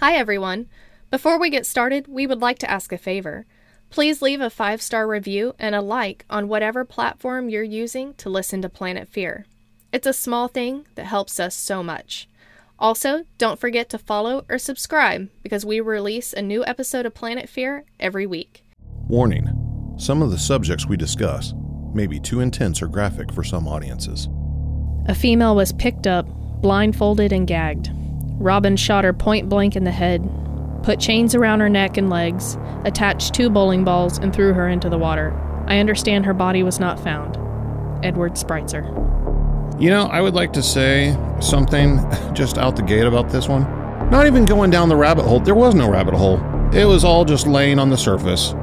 Hi, everyone. Before we get started, we would like to ask a favor. Please leave a five star review and a like on whatever platform you're using to listen to Planet Fear. It's a small thing that helps us so much. Also, don't forget to follow or subscribe because we release a new episode of Planet Fear every week. Warning some of the subjects we discuss may be too intense or graphic for some audiences. A female was picked up, blindfolded, and gagged. Robin shot her point blank in the head, put chains around her neck and legs, attached two bowling balls, and threw her into the water. I understand her body was not found. Edward Spreitzer. You know, I would like to say something just out the gate about this one. Not even going down the rabbit hole. There was no rabbit hole. It was all just laying on the surface.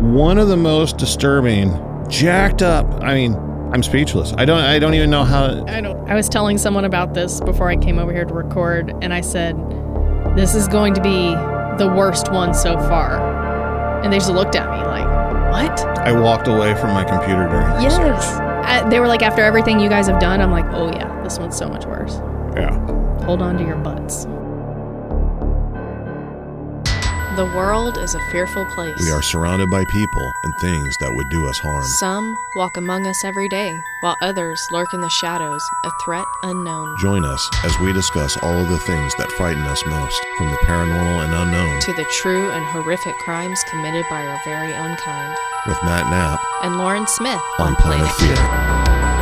One of the most disturbing, jacked up. I mean, I'm speechless. I don't. I don't even know how. I don't. I was telling someone about this before I came over here to record, and I said, "This is going to be the worst one so far." And they just looked at me like, "What?" I walked away from my computer during Yes. I, they were like, "After everything you guys have done," I'm like, "Oh yeah, this one's so much worse." Yeah. Hold on to your butts. The world is a fearful place. We are surrounded by people and things that would do us harm. Some walk among us every day, while others lurk in the shadows, a threat unknown. Join us as we discuss all of the things that frighten us most, from the paranormal and unknown, To the true and horrific crimes committed by our very own kind. with Matt Knapp And Lauren Smith on Planet Fear.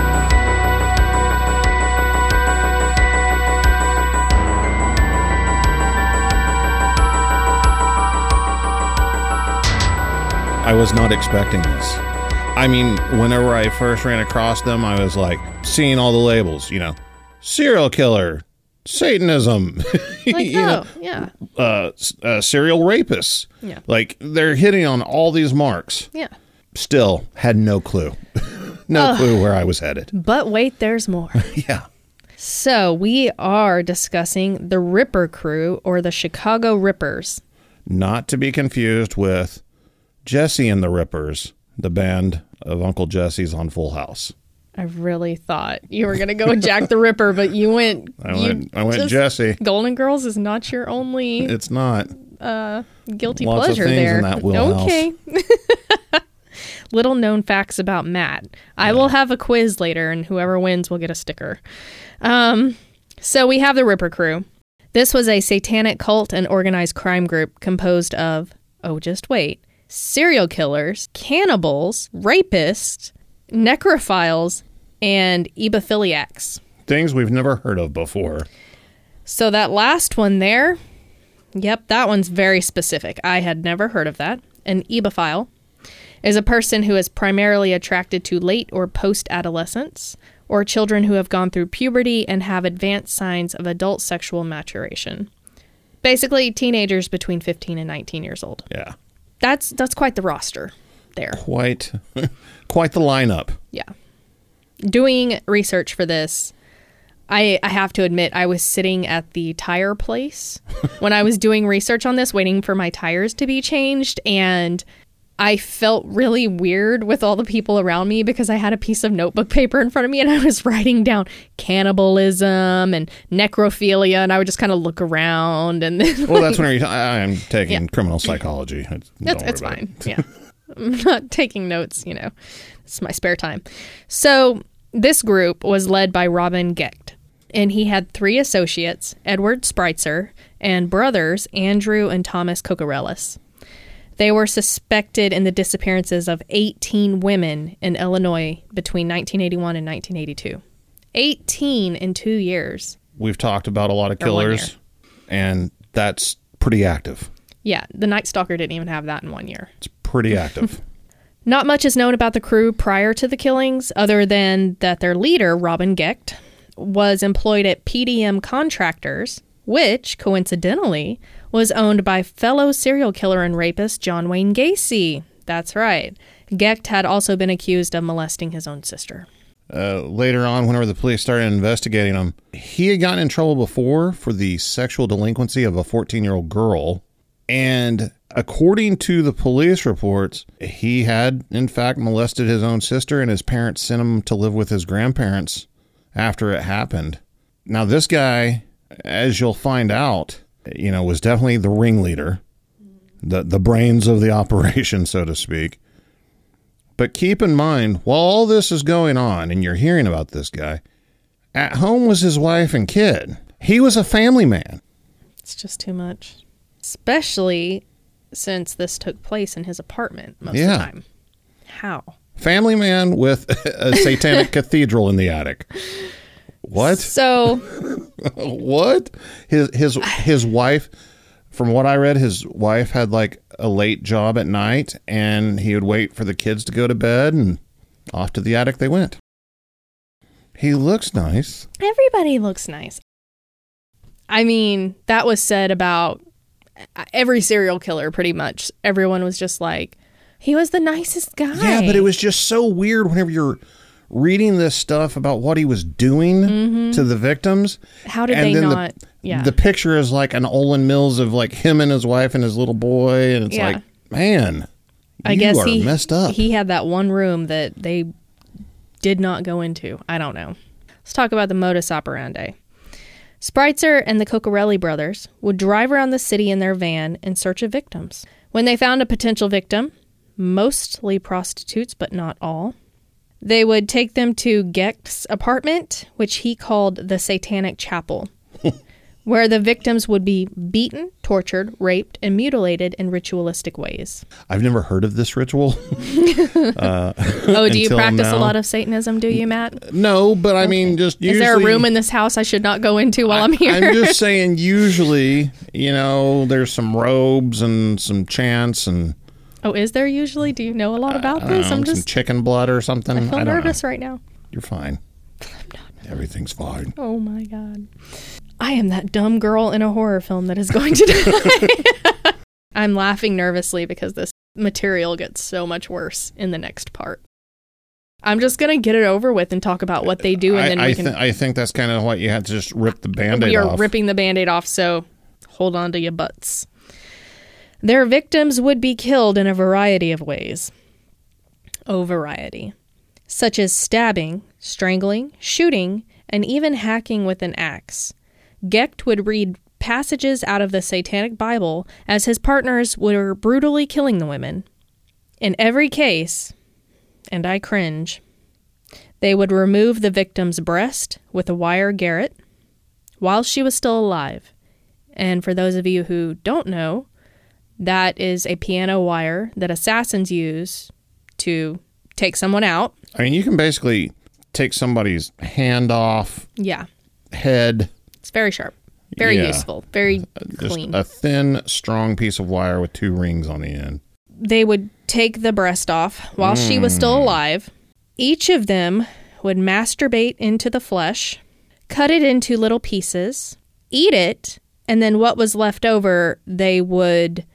I was not expecting this. I mean, whenever I first ran across them, I was like seeing all the labels, you know, serial killer, Satanism, Like, you know, oh, yeah, uh, uh, serial rapists. Yeah. Like they're hitting on all these marks. yeah. Still had no clue. no clue where I was headed. But wait, there's more. Yeah. so, we are discussing the Ripper Crew or the Chicago Rippers. Not to be confused with Jesse and the Rippers, the band of Uncle Jesse's on Full House. I really thought you were going to go with Jack the Ripper, but you went. I you went I went Jesse. Golden Girls is not your only It's not. guilty Lots pleasure things there. in that. Okay. Little known facts about Matt. I will have a quiz later, and whoever wins will get a sticker. Um, so we have the Ripper Crew. This was a satanic cult and organized crime group composed of, oh, just wait, serial killers, cannibals, rapists, necrophiles, and ebophiliacs. Things we've never heard of before. So that last one there, yep, that one's very specific. I had never heard of that. An ebophile is a person who is primarily attracted to late or post adolescence or children who have gone through puberty and have advanced signs of adult sexual maturation. Basically, teenagers between 15 and 19 years old. Yeah. That's that's quite the roster there. Quite quite the lineup. Yeah. Doing research for this, I I have to admit I was sitting at the tire place when I was doing research on this waiting for my tires to be changed and I felt really weird with all the people around me because I had a piece of notebook paper in front of me and I was writing down cannibalism and necrophilia and I would just kind of look around and then Well, that's when you're, I'm taking criminal psychology. It's, That's don't worry it's fine. it. Yeah. I'm not taking notes, you know. It's my spare time. So this group was led by Robin Gecht, and he had three associates, Edward Spreitzer, and brothers Andrew and Thomas Kokoraleis. They were suspected in the disappearances of 18 women in Illinois between 1981 and 1982. 18 in two years. We've talked about a lot of killers, and that's pretty active. Yeah, the Night Stalker didn't even have that in one year. It's pretty active. Not much is known about the crew prior to the killings, other than that their leader, Robin Gecht, was employed at PDM Contractors, which, coincidentally, was owned by fellow serial killer and rapist John Wayne Gacy. That's right. Gecht had also been accused of molesting his own sister. uh, later on, whenever the police started investigating him, he had gotten in trouble before for the sexual delinquency of a 14 year old girl. And according to the police reports, he had, in fact, molested his own sister, and his parents sent him to live with his grandparents after it happened. Now, this guy, as you'll find out, you know, was definitely the ringleader, the the brains of the operation, so to speak. But keep in mind, while all this is going on and you're hearing about this guy, at home was his wife and kid. He was a family man. It's just too much. Especially since this took place in his apartment most of the time. How? Family man with a satanic cathedral in the attic. What? So, what? His his his wife from what I read, his wife had like a late job at night and he would wait for the kids to go to bed and off to the attic they went. He looks nice. everybody looks nice. I mean, that was said about every serial killer pretty much. Everyone was just like, he was the nicest guy. Yeah, but it was just so weird whenever you're reading this stuff about what he was doing mm-hmm. to the victims. How did and they then the- not? yeah. The picture is like an Olan Mills of like him and his wife and his little boy, and it's Yeah. like, man, I you guess are he messed up. He had that one room that they did not go into. I don't know. Let's talk about the modus operandi. Spreitzer and the Cocorelli brothers would drive around the city in their van in search of victims. When they found a potential victim, mostly prostitutes but not all, they would take them to Gecht's apartment, which he called the Satanic Chapel, where the victims would be beaten, tortured, raped, and mutilated in ritualistic ways. I've never heard of this ritual. Uh, oh, do you practice a lot of Satanism? Do you, Matt? no, but I mean, just Is there a room in this house I should not go into while I'm here? I'm just saying. Usually, you know, there's some robes and some chants and oh, is there usually? Do you know a lot about I don't this? know, I'm some just chicken blood or something. I feel I don't nervous right now. You're fine. I'm not. Everything's fine. Oh my god. I am that dumb girl in a horror film that is going to die. I'm laughing nervously because this material gets so much worse in the next part. I'm just gonna get it over with and talk about what they do, and I, then I, we can. thi- I think that's kind of what you had to just rip the band-aid we are off. ripping the band-aid off so hold on to your butts their victims would be killed in a variety of ways. Oh variety. Such as stabbing strangling shooting and even hacking with an axe. Gecht would read passages out of the satanic bible as his partners were brutally killing the women. In every case and i cringe they would remove the victim's breast with a wire garrote while she was still alive. And for those of you who don't know, that is a piano wire that assassins use to take someone out. I mean, you can basically take somebody's hand off, Yeah, head, it's very sharp, very Yeah. useful, very uh, just clean. a thin, strong piece of wire with two rings on the end. they would take the breast off while she was still mm. alive. Each of them would masturbate into the flesh, cut it into little pieces, eat it, and then what was left over, they would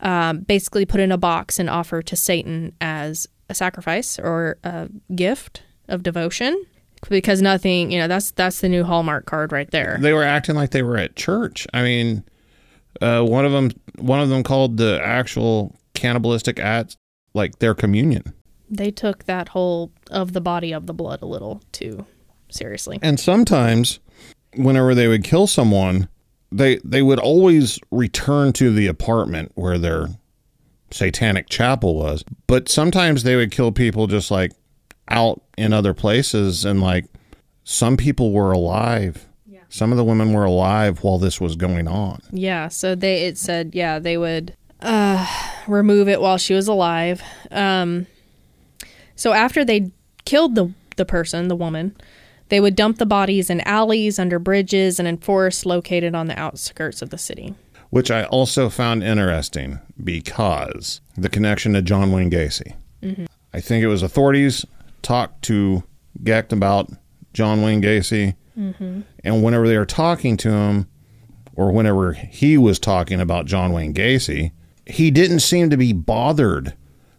um, basically put in a box and offer to Satan as a sacrifice or a gift of devotion. Because nothing, you know, that's that's the new Hallmark card right there. They were acting like they were at church. I mean, uh, one of them, one of them called the actual cannibalistic act like their communion. They took that whole of the body of the blood a little too seriously. And sometimes, whenever they would kill someone, they they would always return to the apartment where their satanic chapel was. But sometimes they would kill people just like out in other places, and like some people were alive. Yeah. Some of the women were alive while this was going on. Yeah, so they it said yeah they would uh, remove it while she was alive. Um, so after they killed the the person, the woman, they would dump the bodies in alleys, under bridges, and in forests located on the outskirts of the city. which I also found interesting because the connection to John Wayne Gacy. Mm-hmm. I think it was authorities talked to Gecht about John Wayne Gacy, and whenever they were talking to him, or whenever he was talking about John Wayne Gacy, he didn't seem to be bothered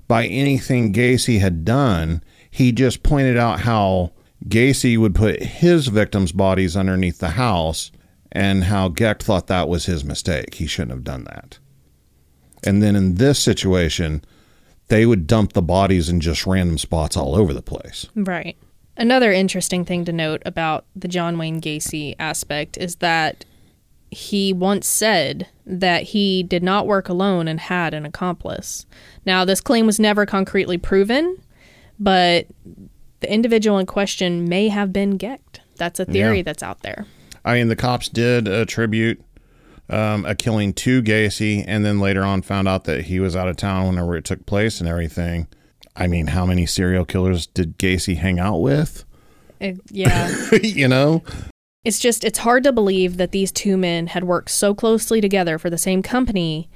by anything Gacy had done. He just pointed out how Gacy would put his victims' bodies underneath the house and how Gecht thought that was his mistake. He shouldn't have done that. And then in this situation, they would dump the bodies in just random spots all over the place. Right. Another interesting thing to note about the John Wayne Gacy aspect is that he once said that he did not work alone and had an accomplice. Now, this claim was never concretely proven, but the individual in question may have been Gecht. That's a theory Yeah. that's out there. I mean, the cops did attribute um, a killing to Gacy, and then later on found out that he was out of town whenever it took place and everything. I mean, how many serial killers did Gacy hang out with? It- yeah. you know? It's just, it's hard to believe that these two men had worked so closely together for the same company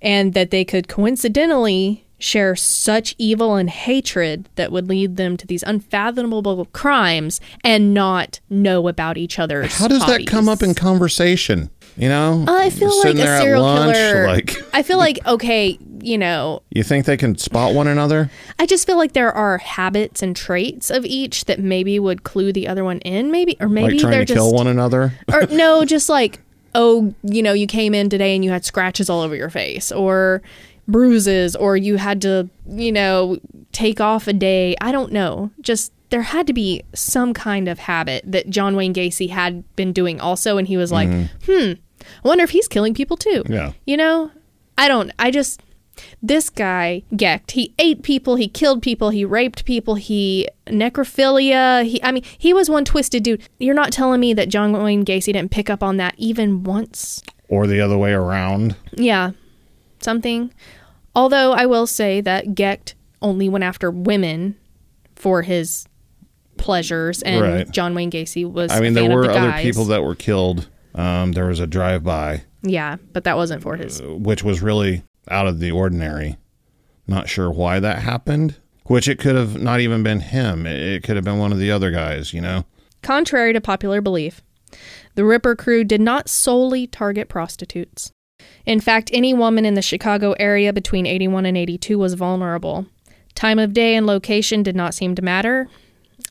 and that they could coincidentally share such evil and hatred that would lead them to these unfathomable crimes and not know about each other's How does that come up in conversation? You know? Uh, I feel like a serial lunch, killer. like I feel like okay, you know, you think they can spot one another? I just feel like there are habits and traits of each that maybe would clue the other one in, maybe, or maybe like trying they're to just, kill one another? or no, just like oh, you know, you came in today and you had scratches all over your face, or bruises, or you had to, you know, take off a day. I don't know, just. There had to be some kind of habit that John Wayne Gacy had been doing also, and he was like, hmm, I wonder if he's killing people too. Yeah. You know, I don't, I just, this guy, Gecht, he ate people, he killed people, he raped people, he necrophilia. He, I mean, he was one twisted dude. You're not telling me that John Wayne Gacy didn't pick up on that even once? Or the other way around? Yeah, something. Although I will say that Gecht only went after women for his pleasures, and Right. John Wayne Gacy was. I mean, a there were the other guys. people that were killed. Um, there was a drive-by, Yeah, but that wasn't for his. which was really out of the ordinary. Not sure why that happened. Which it could have not even been him. It could have been one of the other guys. You know. Contrary to popular belief, the Ripper crew did not solely target prostitutes. In fact, any woman in the Chicago area between 81 and 82 was vulnerable. Time of day and location did not seem to matter,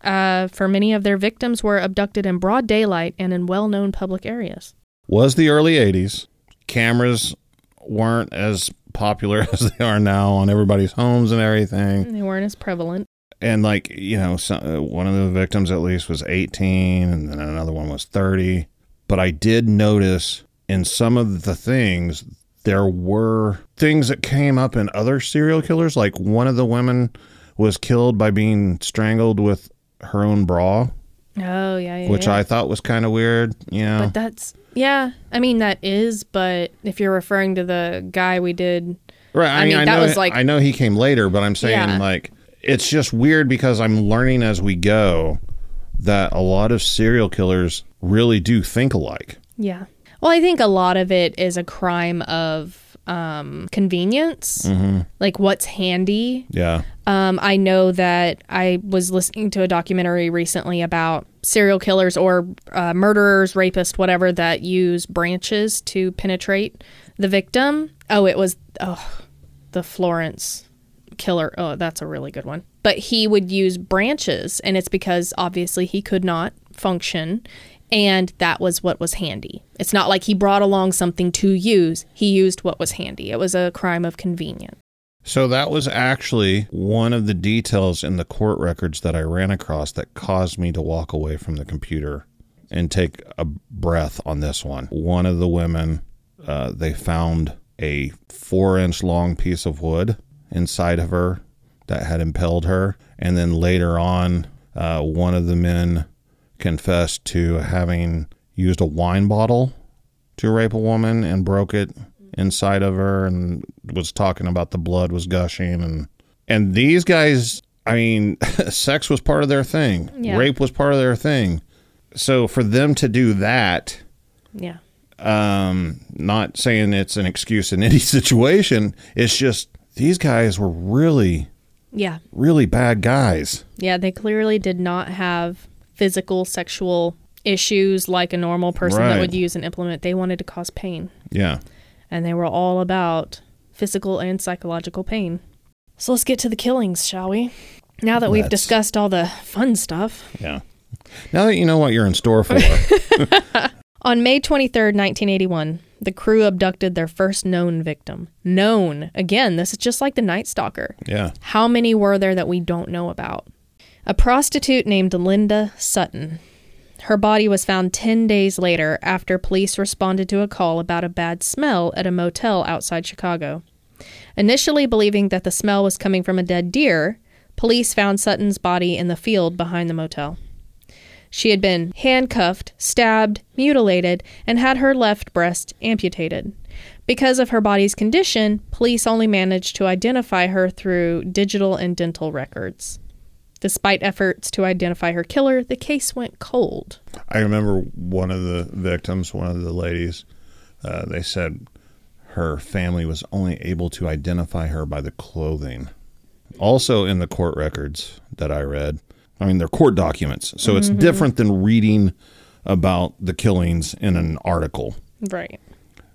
uh, for many of their victims were abducted in broad daylight and in well known public areas. Was the early '80s. Cameras weren't as popular as they are now on everybody's homes and everything. They weren't as prevalent. and like you know some, uh, one of the victims at least was 18 and then another one was 30 but i did notice in some of the things there were things that came up in other serial killers like one of the women was killed by being strangled with her own bra Oh, yeah, yeah. which yeah. i thought was kind of weird you know But that's, yeah, I mean, that is, but if you're referring to the guy we did, Right. I, I mean, mean, I that know, was like- I know he came later, but I'm saying Yeah. like it's just weird because I'm learning as we go that a lot of serial killers really do think alike. Yeah. Well, I think a lot of it is a crime of um, convenience, like what's handy. Yeah. Um, I know that I was listening to a documentary recently about serial killers or uh, murderers, rapists, whatever, that use branches to penetrate the victim. Oh, it was oh, the Florence killer. Oh, that's a really good one. But he would use branches, and it's because obviously he could not function. And that was what was handy. It's not like he brought along something to use. He used what was handy. It was a crime of convenience. So that was actually one of the details in the court records that I ran across that caused me to walk away from the computer and take a breath on this one. One of the women, uh, they found a four inch long piece of wood inside of her that had impaled her. And then later on, uh, one of the men confessed to having used a wine bottle to rape a woman and broke it inside of her and was talking about the blood was gushing and and these guys I mean sex was part of their thing. Yeah. Rape was part of their thing. So for them to do that Yeah. um not saying it's an excuse in any situation, it's just these guys were really Yeah. really bad guys. Yeah, they clearly did not have physical sexual issues like a normal person that would use an implement. They wanted to cause pain, Yeah. and they were all about physical and psychological pain. So let's get to the killings, shall we? Now that we've discussed all the fun stuff. Yeah. Now that you know what you're in store for. On May 23rd, 1981, the crew abducted their first known victim. Known. Again, this is just like the Night Stalker. yeah. How many were there that we don't know about? A prostitute named Linda Sutton. Her body was found 10 days later after police responded to a call about a bad smell at a motel outside Chicago. Initially believing that the smell was coming from a dead deer, police found Sutton's body in the field behind the motel. She had been handcuffed, stabbed, mutilated, and had her left breast amputated. Because of her body's condition, police only managed to identify her through digital and dental records. Despite efforts to identify her killer, the case went cold. I remember one of the victims, one of the ladies, uh, they said her family was only able to identify her by the clothing. Also, in the court records that I read, I mean, they're court documents, so mm-hmm. it's different than reading about the killings in an article. Right.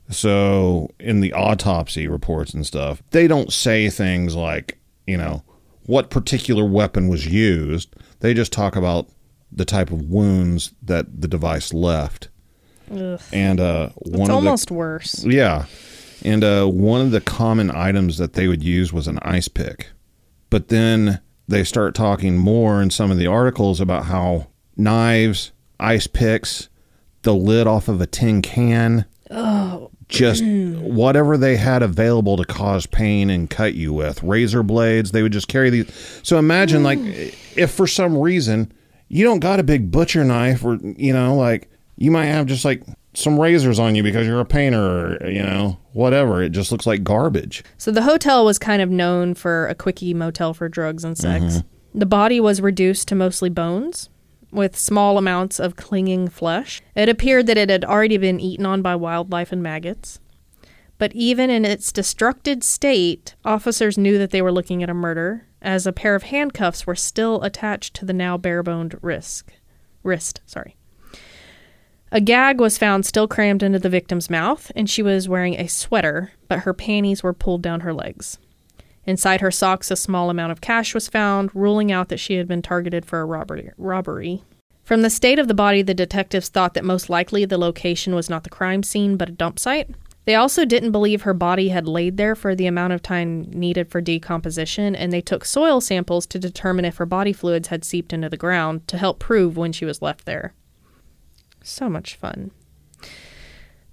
So, in the autopsy reports and stuff, they don't say things like, you know, what particular weapon was used. They just talk about the type of wounds that the device left. Ugh. And uh, one it's of almost the, worse. Yeah, and uh, one of the common items that they would use was an ice pick. But then they start talking more in some of the articles about how knives, ice picks, the lid off of a tin can. Oh, just whatever they had available to cause pain and cut you with. Razor blades they would just carry these. So imagine like if for some reason you don't got a big butcher knife or you know like you might have just like some razors on you because you're a painter or you know whatever. It just looks like garbage. So the hotel was kind of known for a quickie motel for drugs and sex. Mm-hmm. the body was reduced to mostly bones with small amounts of clinging flesh. It appeared that it had already been eaten on by wildlife and maggots. But even in its destructed state, officers knew that they were looking at a murder, as a pair of handcuffs were still attached to the now bare-boned wrist. Wrist, sorry. A gag was found still crammed into the victim's mouth, and she was wearing a sweater, but her panties were pulled down her legs. Inside her socks, a small amount of cash was found, ruling out that she had been targeted for a robbery. robbery. From the state of the body, the detectives thought that most likely the location was not the crime scene but a dump site. They also didn't believe her body had laid there for the amount of time needed for decomposition, and they took soil samples to determine if her body fluids had seeped into the ground to help prove when she was left there. So much fun.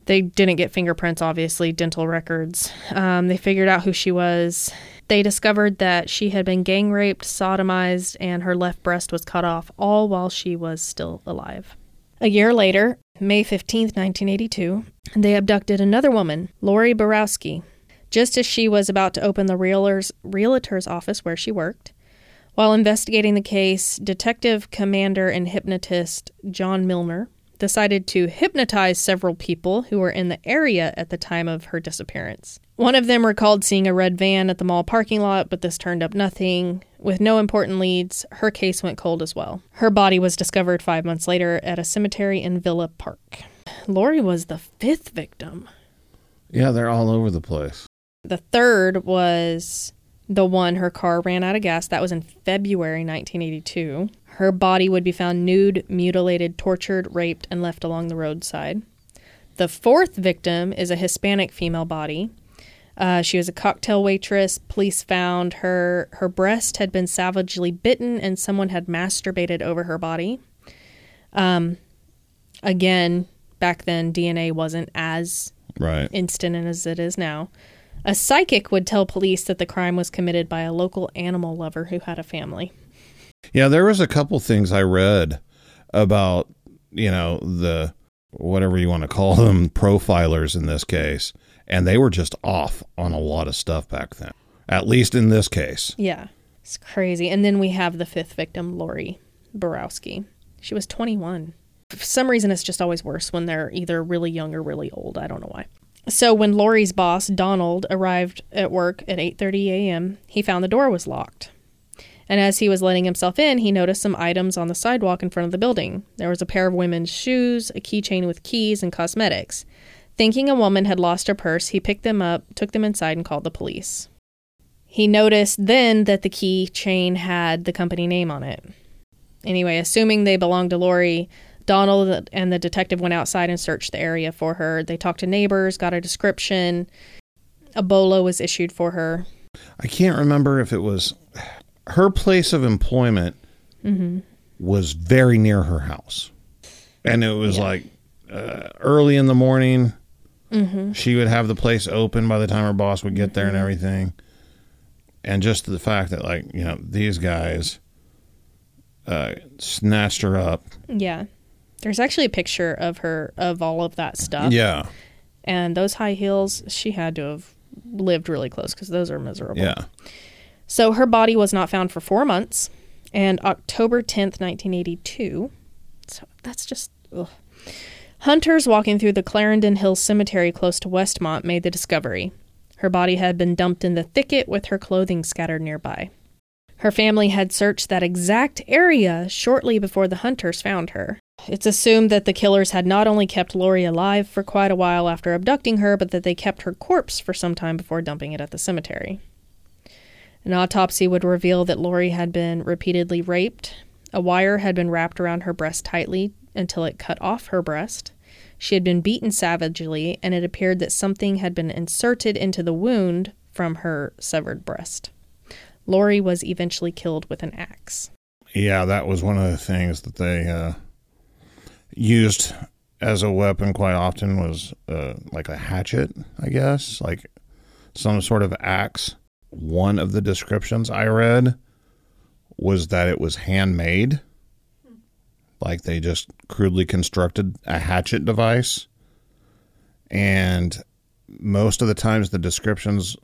They didn't get fingerprints, obviously, dental records. Um, they figured out who she was. They discovered that she had been gang raped, sodomized, and her left breast was cut off, all while she was still alive. A year later, May 15, 1982, they abducted another woman, Lori Borowski, just as she was about to open the realtor's, realtor's office where she worked. While investigating the case, Detective Commander and hypnotist John Milner decided to hypnotize several people who were in the area at the time of her disappearance. One of them recalled seeing a red van at the mall parking lot, but this turned up nothing. With no important leads, her case went cold as well. Her body was discovered five months later at a cemetery in Villa Park. Lori was the fifth victim. Yeah, they're all over the place. The third was the one her car ran out of gas. That was in February 1982. Her body would be found nude, mutilated, tortured, raped, and left along the roadside. The fourth victim is a Hispanic female body. Uh, she was a cocktail waitress. Police found her her breast had been savagely bitten, and someone had masturbated over her body. Um, again, back then DNA wasn't as right instant as it is now. A psychic would tell police that the crime was committed by a local animal lover who had a family. Yeah, there was a couple things I read about, you know, the whatever you want to call them, profilers in this case and they were just off on a lot of stuff back then. At least in this case. Yeah. It's crazy. And then we have the fifth victim, Lori Borowski. She was 21. For some reason, it's just always worse when they're either really young or really old. I don't know why. So when Lori's boss, Donald, arrived at work at 8:30 a.m., he found the door was locked. And as he was letting himself in, he noticed some items on the sidewalk in front of the building. There was a pair of women's shoes, a keychain with keys, and cosmetics. Thinking a woman had lost her purse, he picked them up, took them inside, and called the police. He noticed then that the key chain had the company name on it. Anyway, assuming they belonged to Lori, Donald and the detective went outside and searched the area for her. They talked to neighbors, got a description. A bolo was issued for her. I can't remember if it was her place of employment mm-hmm. was very near her house. and it was like uh, early in the morning. She would have the place open by the time her boss would get there and everything. And just the fact that, like, you know, these guys uh, snatched her up. Yeah. There's actually a picture of her of all of that stuff. Yeah. And those high heels, she had to have lived really close because those are miserable. Yeah. So her body was not found for four months, and October 10th, 1982. So that's just. Ugh. Hunters walking through the Clarendon Hills Cemetery close to Westmont made the discovery. Her body had been dumped in the thicket with her clothing scattered nearby. Her family had searched that exact area shortly before the hunters found her. It's assumed that the killers had not only kept Lori alive for quite a while after abducting her, but that they kept her corpse for some time before dumping it at the cemetery. An autopsy would reveal that Lori had been repeatedly raped. A wire had been wrapped around her breast tightly until it cut off her breast. She had been beaten savagely, and it appeared that something had been inserted into the wound from her severed breast. Lori was eventually killed with an axe. Yeah, that was one of the things that they uh, used as a weapon quite often was uh, like a hatchet, I guess, like some sort of axe. One of the descriptions I read was that it was handmade. Like they just crudely constructed a hatchet device. And most of the times, the descriptions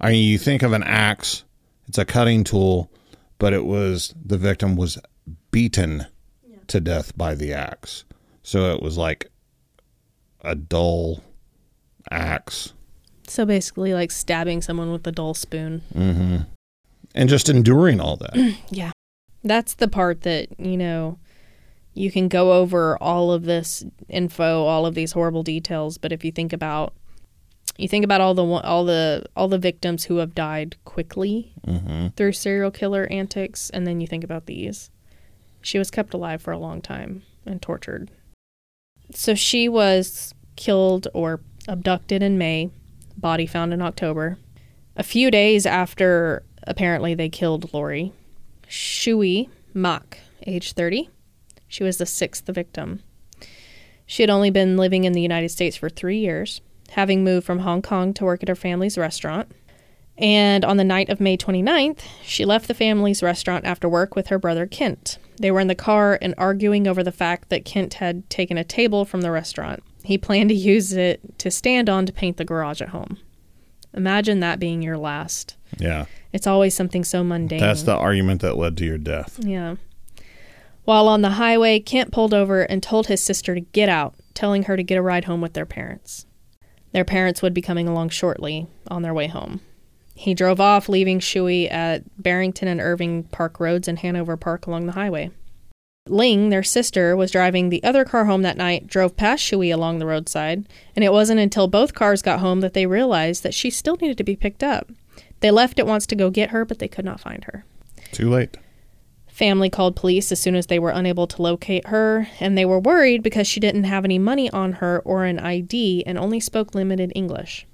I mean, you think of an axe, it's a cutting tool, but it was the victim was beaten to death by the axe. So it was like a dull axe. So basically, like stabbing someone with a dull spoon. Mm-hmm. And just enduring all that. Yeah. That's the part that, you know, you can go over all of this info, all of these horrible details, but if you think about you think about all the all the all the victims who have died quickly mm-hmm. through serial killer antics and then you think about these. She was kept alive for a long time and tortured. So she was killed or abducted in May, body found in October. A few days after apparently they killed Lori, Shui Mak, age 30. She was the sixth victim. She had only been living in the United States for three years, having moved from Hong Kong to work at her family's restaurant. And on the night of May 29th, she left the family's restaurant after work with her brother Kent. They were in the car and arguing over the fact that Kent had taken a table from the restaurant. He planned to use it to stand on to paint the garage at home. Imagine that being your last. Yeah. It's always something so mundane. That's the argument that led to your death. Yeah. While on the highway, Kent pulled over and told his sister to get out, telling her to get a ride home with their parents. Their parents would be coming along shortly on their way home. He drove off, leaving Shui at Barrington and Irving Park Roads and Hanover Park along the highway. Ling, their sister, was driving the other car home that night, drove past Shui along the roadside, and it wasn't until both cars got home that they realized that she still needed to be picked up. They left at once to go get her, but they could not find her. Too late. Family called police as soon as they were unable to locate her, and they were worried because she didn't have any money on her or an ID and only spoke limited English.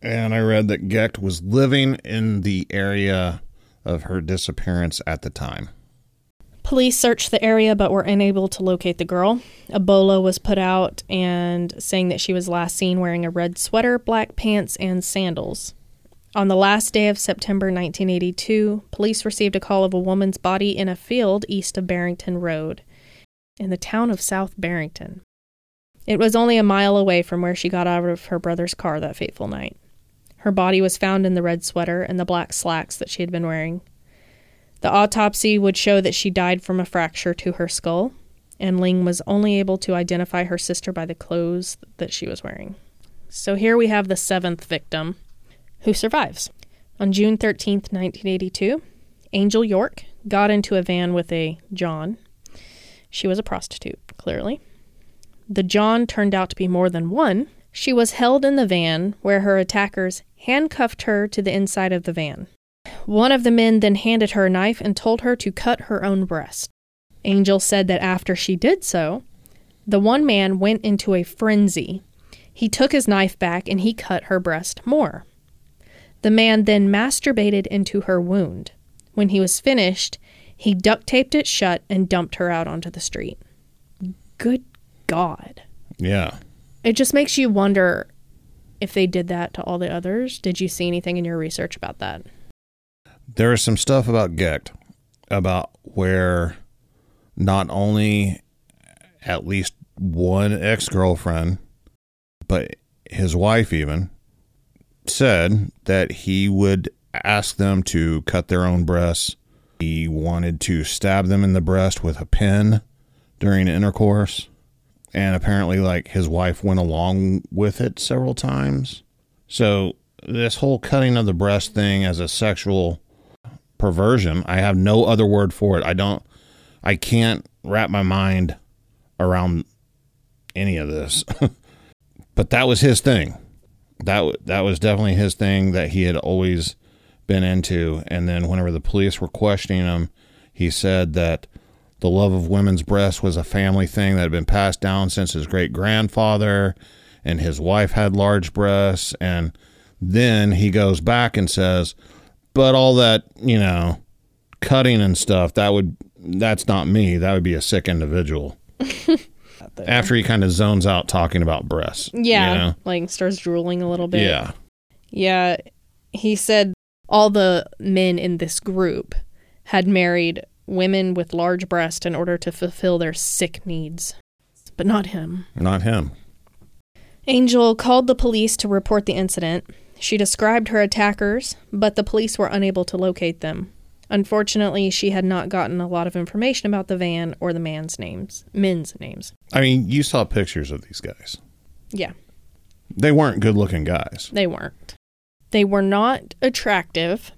And I read that Gecht was living in the area of her disappearance at the time. Police searched the area but were unable to locate the girl. A bolo was put out and saying that she was last seen wearing a red sweater, black pants, and sandals. On the last day of September 1982, police received a call of a woman's body in a field east of Barrington Road in the town of South Barrington. It was only a mile away from where she got out of her brother's car that fateful night. Her body was found in the red sweater and the black slacks that she had been wearing. The autopsy would show that she died from a fracture to her skull, and Ling was only able to identify her sister by the clothes that she was wearing. So here we have the seventh victim who survives. On June 13th, 1982, Angel York got into a van with a John. She was a prostitute, clearly. The John turned out to be more than one. She was held in the van where her attackers handcuffed her to the inside of the van. One of the men then handed her a knife and told her to cut her own breast. Angel said that after she did so, the one man went into a frenzy. He took his knife back and he cut her breast more. The man then masturbated into her wound. When he was finished, he duct taped it shut and dumped her out onto the street. good God. Yeah. It just makes you wonder if they did that to all the others. Did you see anything in your research about that? There is some stuff about Gecht about where not only at least one ex girlfriend, but his wife even said that he would ask them to cut their own breasts. He wanted to stab them in the breast with a pin during intercourse. And apparently, like, his wife went along with it several times. So, this whole cutting of the breast thing as a sexual perversion, I have no other word for it. I don't, I can't wrap my mind around any of this. but that was his thing. That that was definitely his thing that he had always been into. And then whenever the police were questioning him, he said that the love of women's breasts was a family thing that had been passed down since his great grandfather, and his wife had large breasts. And then he goes back and says, "But all that you know, cutting and stuff that would that's not me. That would be a sick individual." After he kind of zones out talking about breasts. Yeah. you know? Like starts drooling a little bit. Yeah. Yeah. He said all the men in this group had married women with large breasts in order to fulfill their sick needs, but not him. Not him. Angel called the police to report the incident. She described her attackers, but the police were unable to locate them. Unfortunately, she had not gotten a lot of information about the van or the man's names, men's names. I mean, you saw pictures of these guys. Yeah, They weren't good looking guys. they weren't. They were not attractive.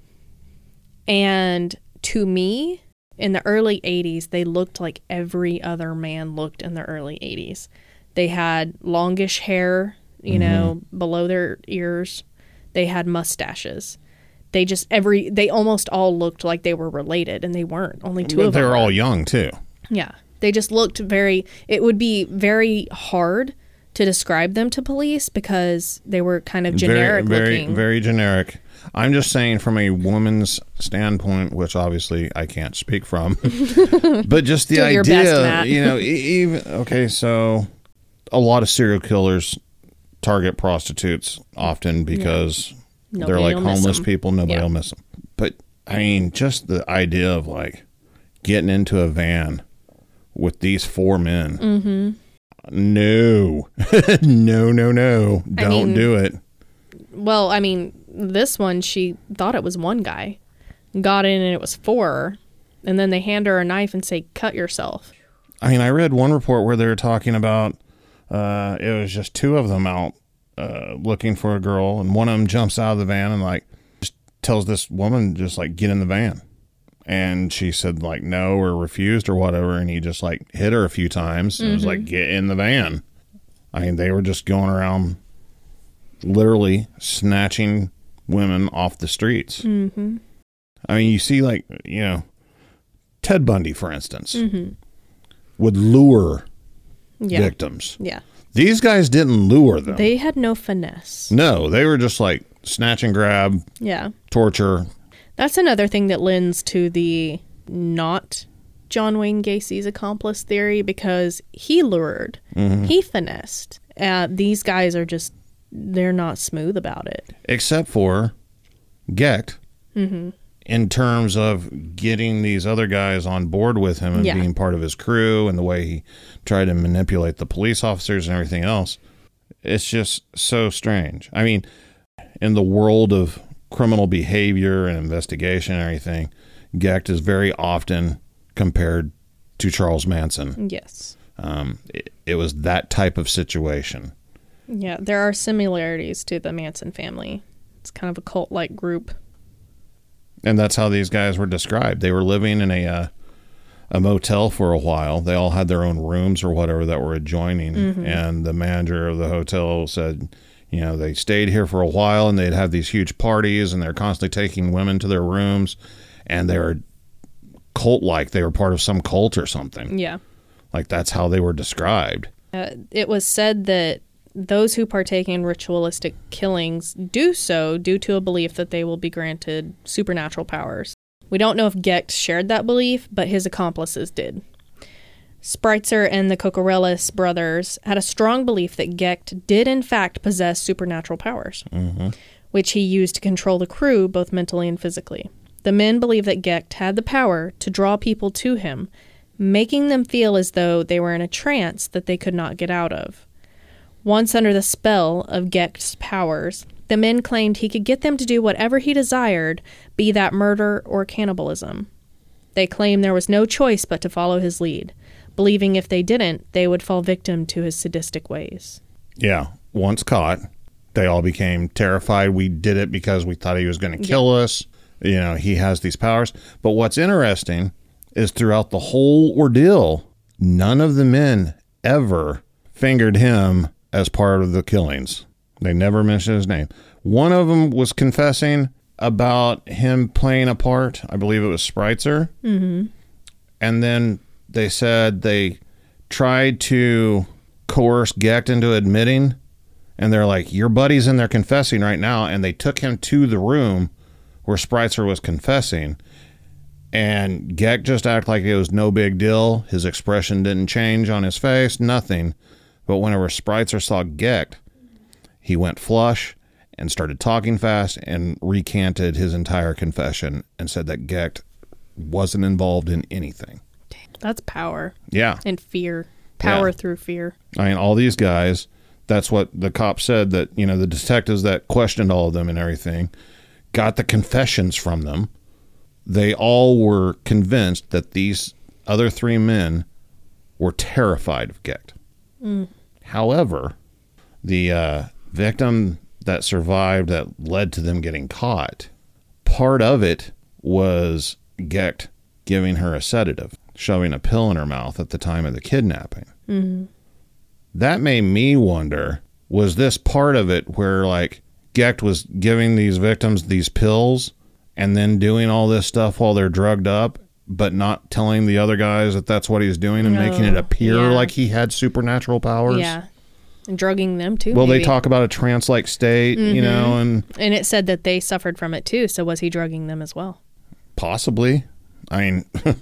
And to me, in the early 80s, they looked like every other man looked in the early 80s. They had longish hair, you mm-hmm. know, below their ears. They had mustaches. They just every they almost all looked like they were related and they weren't. Only two But of them. They were. all young too. Yeah. They just looked very it would be very hard to describe them to police because they were kind of generic very, very, looking. very generic. I'm just saying from a woman's standpoint, which obviously I can't speak from, but just the idea, best, you know, even okay, so a lot of serial killers target prostitutes often because they're like homeless people. Nobody Yeah. will miss them. But I mean, just the idea of like getting into a van with these four men. Mm-hmm. No, no, no, no! Don't mean- do it. Well, I mean, this one she thought it was one guy. Got in and it was four. And then they hand her a knife and say, "Cut yourself." I mean, I read one report where they were talking about uh, it was just two of them out uh, looking for a girl, and one of them jumps out of the van and like just tells this woman just like get in the van, and she said like no or refused or whatever, and he just like hit her a few times and was like get in the van. I mean, they were just going around literally snatching women off the streets. Mm-hmm. I mean, you see like you know Ted Bundy, for instance would lure Yeah. victims. Yeah. These guys didn't lure them. They had no finesse. no, they were just like snatch and grab, Yeah. torture. That's another thing that lends to the not John Wayne Gacy's accomplice theory because he lured, he finessed. Uh, these guys are just, they're not smooth about it. Except for Gecht, in terms of getting these other guys on board with him and Yeah. being part of his crew and the way he tried to manipulate the police officers and everything else. It's just so strange. I mean, in the world of criminal behavior and investigation and everything, Gecht is very often compared to Charles Manson. Yes. Um, it, it was that type of situation. Yeah, there are similarities to the Manson family. It's kind of a cult like group. And that's how these guys were described. They were living in a uh, a motel for a while. They all had their own rooms or whatever that were adjoining, and the manager of the hotel said, you know, they stayed here for a while and they'd have these huge parties, and they're constantly taking women to their rooms, and they were cult like. They were part of some cult or something. Yeah. Like that's how they were described. Uh, it was said that those who partake in ritualistic killings do so due to a belief that they will be granted supernatural powers. We don't know if Gecht shared that belief, but his accomplices did. Spreitzer and the Kokoraleis brothers had a strong belief that Gecht did in fact possess supernatural powers, mm-hmm. which he used to control the crew both mentally and physically. The men believed that Gecht had the power to draw people to him, making them feel as though they were in a trance that they could not get out of. Once under the spell of Gecht's powers, the men claimed he could get them to do whatever he desired, be that murder or cannibalism. They claimed there was no choice but to follow his lead, believing if they didn't, they would fall victim to his sadistic ways. Yeah. Once caught, they all became terrified. We did it because we thought he was going to kill us. You know, he has these powers. But what's interesting is throughout the whole ordeal, none of the men ever fingered him as part of the killings. They never mentioned his name. One of them was confessing about him playing a part. I believe it was Spreitzer. Mm-hmm. And then they said they tried to coerce Gecht into admitting. And they're like, Your buddy's in there confessing right now. And they took him to the room where Spreitzer was confessing. And Gecht just acted like it was no big deal. His expression didn't change on his face, nothing. But whenever Spreitzer saw Gecht, he went flush and started talking fast and recanted his entire confession and said that Gecht wasn't involved in anything. That's power Yeah. and fear. Power Yeah. through fear. I mean, all these guys, that's what the cop said that, you know, the detectives that questioned all of them and everything got the confessions from them. They all were convinced that these other three men were terrified of Gecht. However, the uh, victim that survived that led to them getting caught, part of it was Gecht giving her a sedative, shoving a pill in her mouth at the time of the kidnapping. That made me wonder was this part of it where like Gecht was giving these victims these pills and then doing all this stuff while they're drugged up but not telling the other guys that that's what he's doing and making it appear yeah. like he had supernatural powers Yeah. And drugging them too. well maybe. they talk about a trance like state you mm-hmm. know and And it said that they suffered from it too. So was he drugging them as well? possibly i mean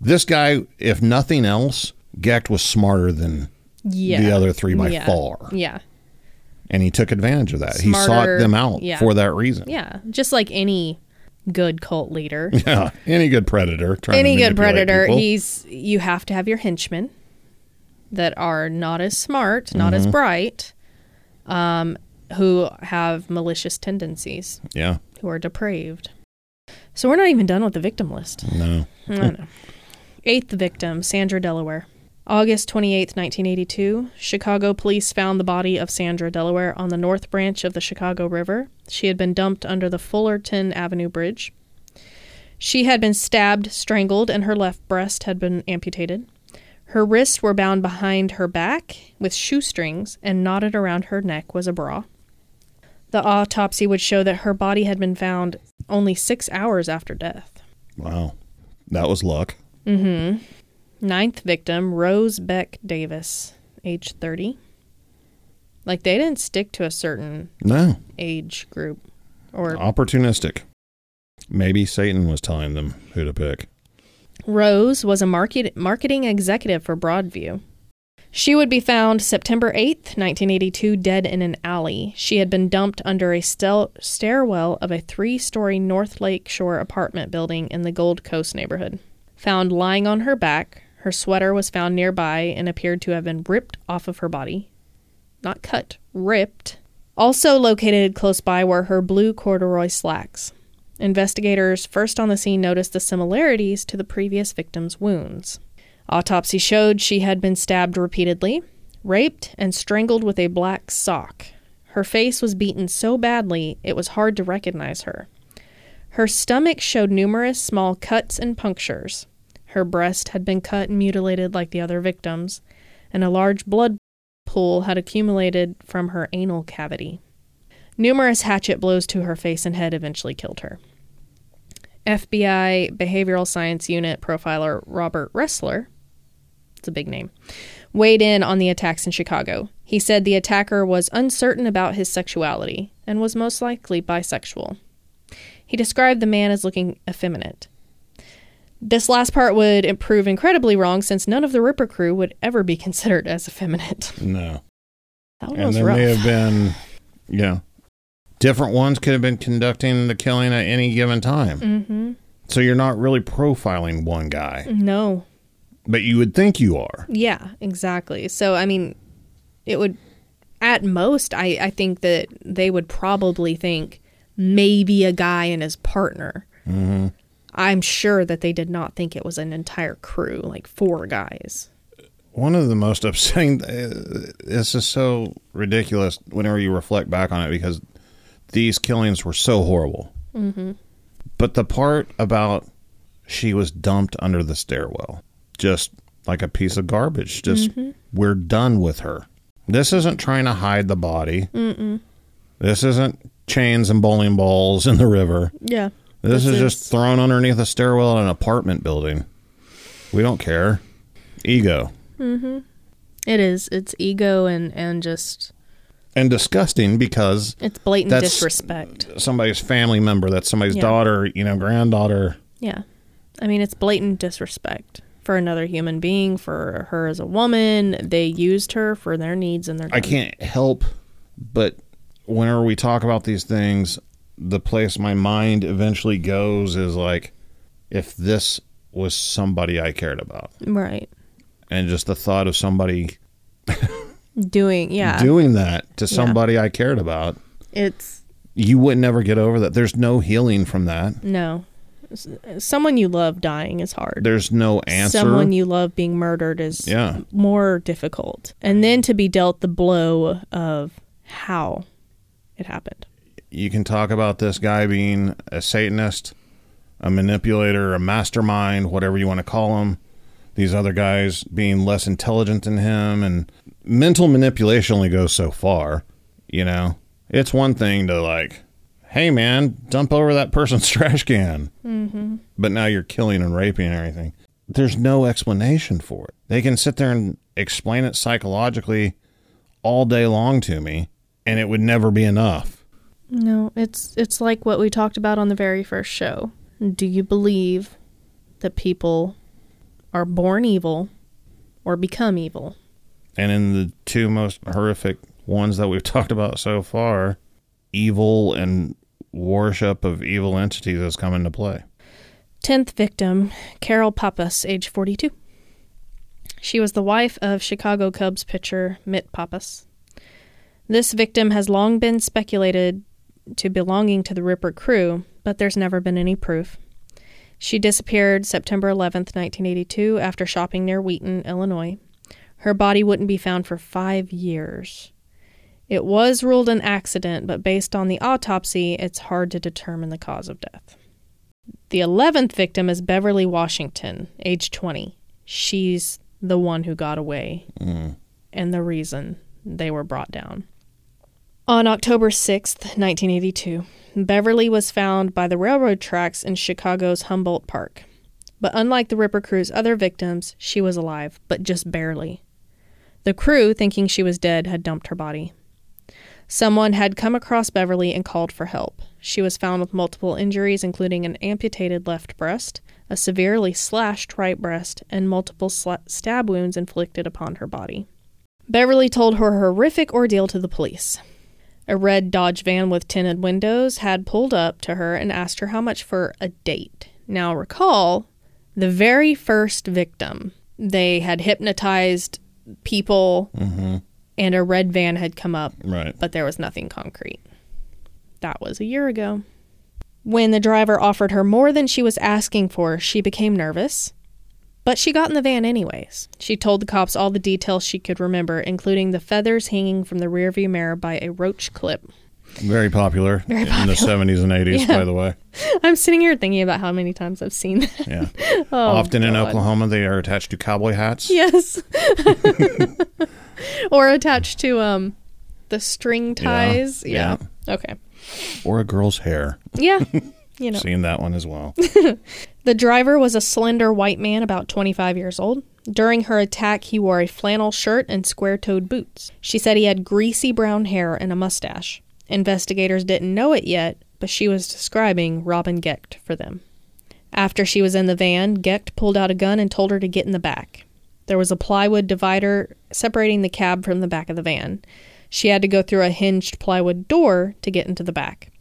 this guy if nothing else Gecht was smarter than Yeah. the other three by Yeah. far Yeah. and he took advantage of that he sought them out for that reason Yeah. Just like any good cult leader. Yeah, any good predator. Trying any good predator, people. he's you have to have your henchmen that are not as smart, not Mm-hmm. as bright, um, who have malicious tendencies, yeah, who are depraved. So we're not even done with the victim list. no, I don't. Eighth victim, Sandra Delaware. August 28th, 1982, Chicago police found the body of Sandra Delaware on the north branch of the Chicago River. She had been dumped under the Fullerton Avenue Bridge. She had been stabbed, strangled, and her left breast had been amputated. Her wrists were bound behind her back with shoestrings, and knotted around her neck was a bra. The autopsy would show that her body had been found only six hours after death. wow, that was luck. Mm-hmm. Ninth victim, Rose Beck Davis, age 30. Like, they didn't stick to a certain No, age group. Or opportunistic. Maybe Satan was telling them who to pick. Rose was a market, marketing executive for Broadview. She would be found September 8th, 1982, dead in an alley. She had been dumped under a stel- stairwell of a three story North Lake Shore apartment building in the Gold Coast neighborhood. Found lying on her back, her sweater was found nearby and appeared to have been ripped off of her body. Not cut, ripped. Also located close by were her blue corduroy slacks. Investigators first on the scene noticed the similarities to the previous victim's wounds. Autopsy showed she had been stabbed repeatedly, raped, and strangled with a black sock. Her face was beaten so badly it was hard to recognize her. Her stomach showed numerous small cuts and punctures. Her breast had been cut and mutilated like the other victims, and a large blood pool had accumulated from her anal cavity. Numerous hatchet blows to her face and head eventually killed her. FBI Behavioral Science Unit profiler Robert Ressler, it's a big name, weighed in on the attacks in Chicago. He said the attacker was uncertain about his sexuality and was most likely bisexual. He described the man as looking effeminate. This last part would prove incredibly wrong since none of the Ripper crew would ever be considered as effeminate. No. That one and was there rough. may have been, you know, different ones could have been conducting the killing at any given time. mm-hmm. So you're not really profiling one guy, No. but you would think you are. Yeah, exactly. So, I mean, it would, at most, I, I think that they would probably think maybe a guy and his partner. hmm I'm sure that they did not think it was an entire crew, like four guys. One of the most upsetting. uh, This is so ridiculous whenever you reflect back on it because these killings were so horrible. Mm-hmm. But the part about she was dumped under the stairwell, just like a piece of garbage. Just we're done with her. This isn't trying to hide the body. Mm-mm. This isn't chains and bowling balls in the river. Yeah. This, This is, is- just thrown underneath a stairwell in an apartment building. We don't care. Ego. Mm-hmm. It is. It's ego and, and just, And disgusting because it's blatant disrespect. somebody's family member, that's somebody's Yeah. daughter, you know, granddaughter. Yeah. I mean, it's blatant disrespect for another human being, for her as a woman. They used her for their needs and their. I can't help but whenever we talk about these things, the place my mind eventually goes is like if this was somebody I cared about. Right. And just the thought of somebody Doing, yeah. doing that to somebody I cared about, it's, you would never get over that. There's no healing from that. no. Someone you love dying is hard. There's no answer. Someone you love being murdered is Yeah. more difficult. And then to be dealt the blow of how it happened. You can talk about this guy being a Satanist, a manipulator, a mastermind, whatever you want to call him. These other guys being less intelligent than him, and mental manipulation only goes so far. You know, it's one thing to like, hey man, dump over that person's trash can, mm-hmm. but now you're killing and raping and everything. There's no explanation for it. They can sit there and explain it psychologically all day long to me, and it would never be enough. No, it's it's like what we talked about on the very first show. Do you believe that people are born evil or become evil? And in the two most horrific ones that we've talked about so far, evil and worship of evil entities has come into play. Tenth victim, Carol Pappas, age 42. She was the wife of Chicago Cubs pitcher Milt Pappas. This victim has long been speculated to belonging to the Ripper crew, but there's never been any proof. She disappeared September 11th, 1982, after shopping near Wheaton, Illinois. Her body wouldn't be found for five years. It was ruled an accident, but based on the autopsy, it's hard to determine the cause of death. The 11th victim is Beverly Washington, age 20. She's the one who got away Mm. and the reason they were brought down. On October 6th, 1982, Beverly was found by the railroad tracks in Chicago's Humboldt Park. But unlike the Ripper crew's other victims, she was alive, but just barely. The crew, thinking she was dead, had dumped her body. Someone had come across Beverly and called for help. She was found with multiple injuries, including an amputated left breast, a severely slashed right breast, and multiple sla- stab wounds inflicted upon her body. Beverly told her horrific ordeal to the police. A red Dodge van with tinted windows had pulled up to her and asked her how much for a date. Now, recall the very first victim. They had hypnotized people, Mm-hmm. and a red van had come up Right. but there was nothing concrete. That was a year ago. When the driver offered her more than she was asking for, she became nervous. But she got in the van anyways. She told the cops all the details she could remember, including the feathers hanging from the rearview mirror by a roach clip. Very popular Very in the 70s and 80s, Yeah. by the way. I'm sitting here thinking about how many times I've seen that. Yeah. Oh, Often in Oklahoma, they are attached to cowboy hats. Yes. or attached to um the string ties. yeah. Okay. Or a girl's hair. Yeah. You know. Seen that one as well. The driver was a slender white man about 25 years old. During her attack, he wore a flannel shirt and square toed boots. She said he had greasy brown hair and a mustache. Investigators didn't know it yet, but she was describing Robin Gecht for them. After she was in the van, Gecht pulled out a gun and told her to get in the back. There was a plywood divider separating the cab from the back of the van. She had to go through a hinged plywood door to get into the back.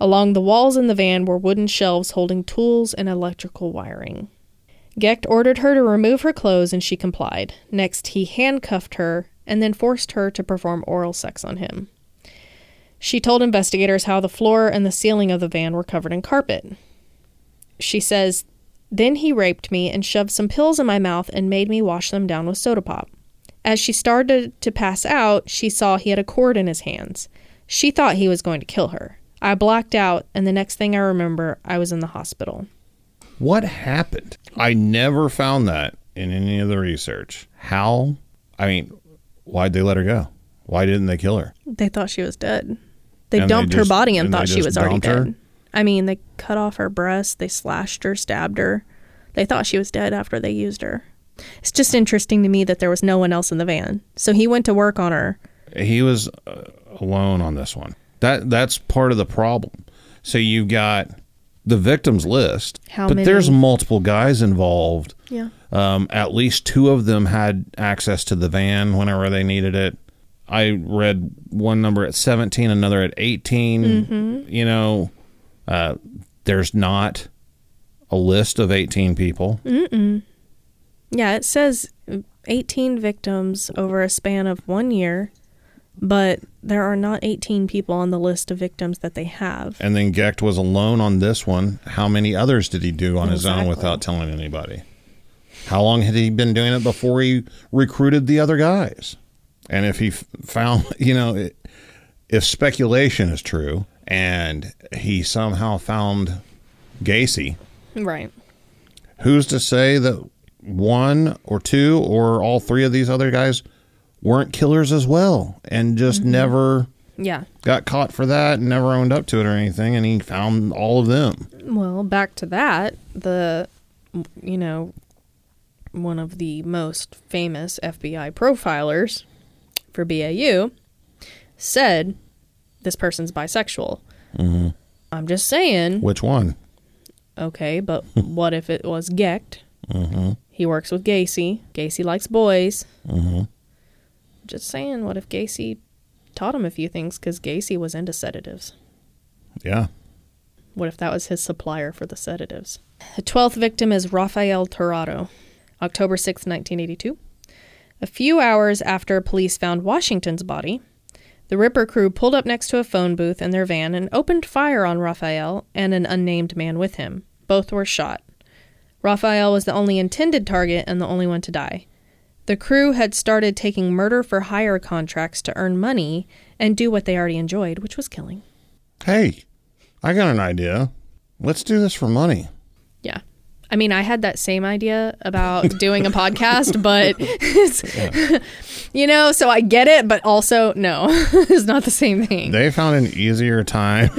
Along the walls in the van were wooden shelves holding tools and electrical wiring. Gecht ordered her to remove her clothes and she complied. Next, he handcuffed her and then forced her to perform oral sex on him. She told investigators how the floor and the ceiling of the van were covered in carpet. She says, Then he raped me and shoved some pills in my mouth and made me wash them down with soda pop. As she started to pass out, she saw he had a cord in his hands. She thought he was going to kill her. I blacked out, and the next thing I remember, I was in the hospital. What happened? I never found that in any of the research. How? I mean, why'd they let her go? Why didn't they kill her? They thought she was dead. They And they dumped her body and, and thought she was already dumped her? dead. I mean, they cut off her breast, they slashed her, stabbed her. They thought she was dead after they used her. It's just interesting to me that there was no one else in the van. So he went to work on her. He was uh, alone on this one. That that's part of the problem. So you've got the victims list, How but many? there's multiple guys involved. Yeah. Um, at least two of them had access to the van whenever they needed it. I read one number at 17, another at 18. Mm-hmm. You know, uh, there's not a list of 18 people. Yeah, it says 18 victims over a span of one year, but there are not 18 people on the list of victims that they have. And then Gecht was alone on this one. How many others did he do on his own without telling anybody? How long had he been doing it before he recruited the other guys? And if he found, you know, it, if speculation is true and he somehow found Gacy, Right. who's to say that one or two or all three of these other guys weren't killers as well and just mm-hmm. never Yeah. got caught for that and never owned up to it or anything and he found all of them Well, back to that, the you know, one of the most famous FBI profilers for BAU said this person's bisexual. Mm-hmm. I'm just saying, which one okay, but what if it was Gecht? Mm-hmm. He works with Gacy. Gacy likes boys. Mm-hmm. Just saying, what if Gacy taught him a few things because Gacy was into sedatives? yeah What if that was his supplier for the sedatives? The 12th victim is Rafael Torrado, October 6, 1982. A few hours after police found Washington's body, the Ripper crew pulled up next to a phone booth in their van and opened fire on Rafael and an unnamed man with him. Both were shot. Rafael was the only intended target and the only one to die. The crew had started taking murder for hire contracts to earn money and do what they already enjoyed, which was killing. hey i got an idea let's do this for money Yeah. I mean, I had that same idea about doing a podcast, but it's, you know, so I get it, but also no, it's not the same thing. they found an easier time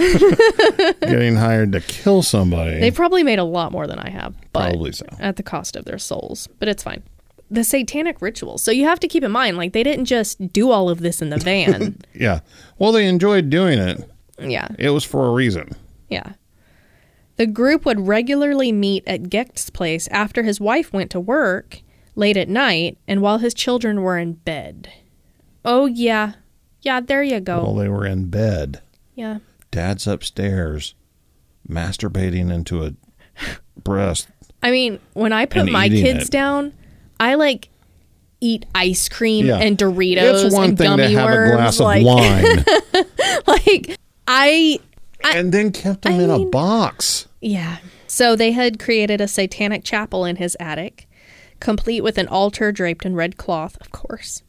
getting hired to kill somebody They probably made a lot more than I have, but Probably so. at the cost of their souls. But it's fine. The satanic rituals. So you have to keep in mind, like they didn't just do all of this in the van. yeah well they enjoyed doing it yeah, it was for a reason yeah. The group would regularly meet at Gecht's place after his wife went to work late at night and while his children were in bed. Oh yeah, yeah. There you go. while they were in bed Yeah. dad's upstairs masturbating into a breast I mean, when I put my kids it. down, I like eat ice cream yeah and Doritos it's one and thing gummy to have worms. a glass like, of wine like I and then kept them I in a box yeah. So they had created a satanic chapel in his attic, complete with an altar draped in red cloth, of course.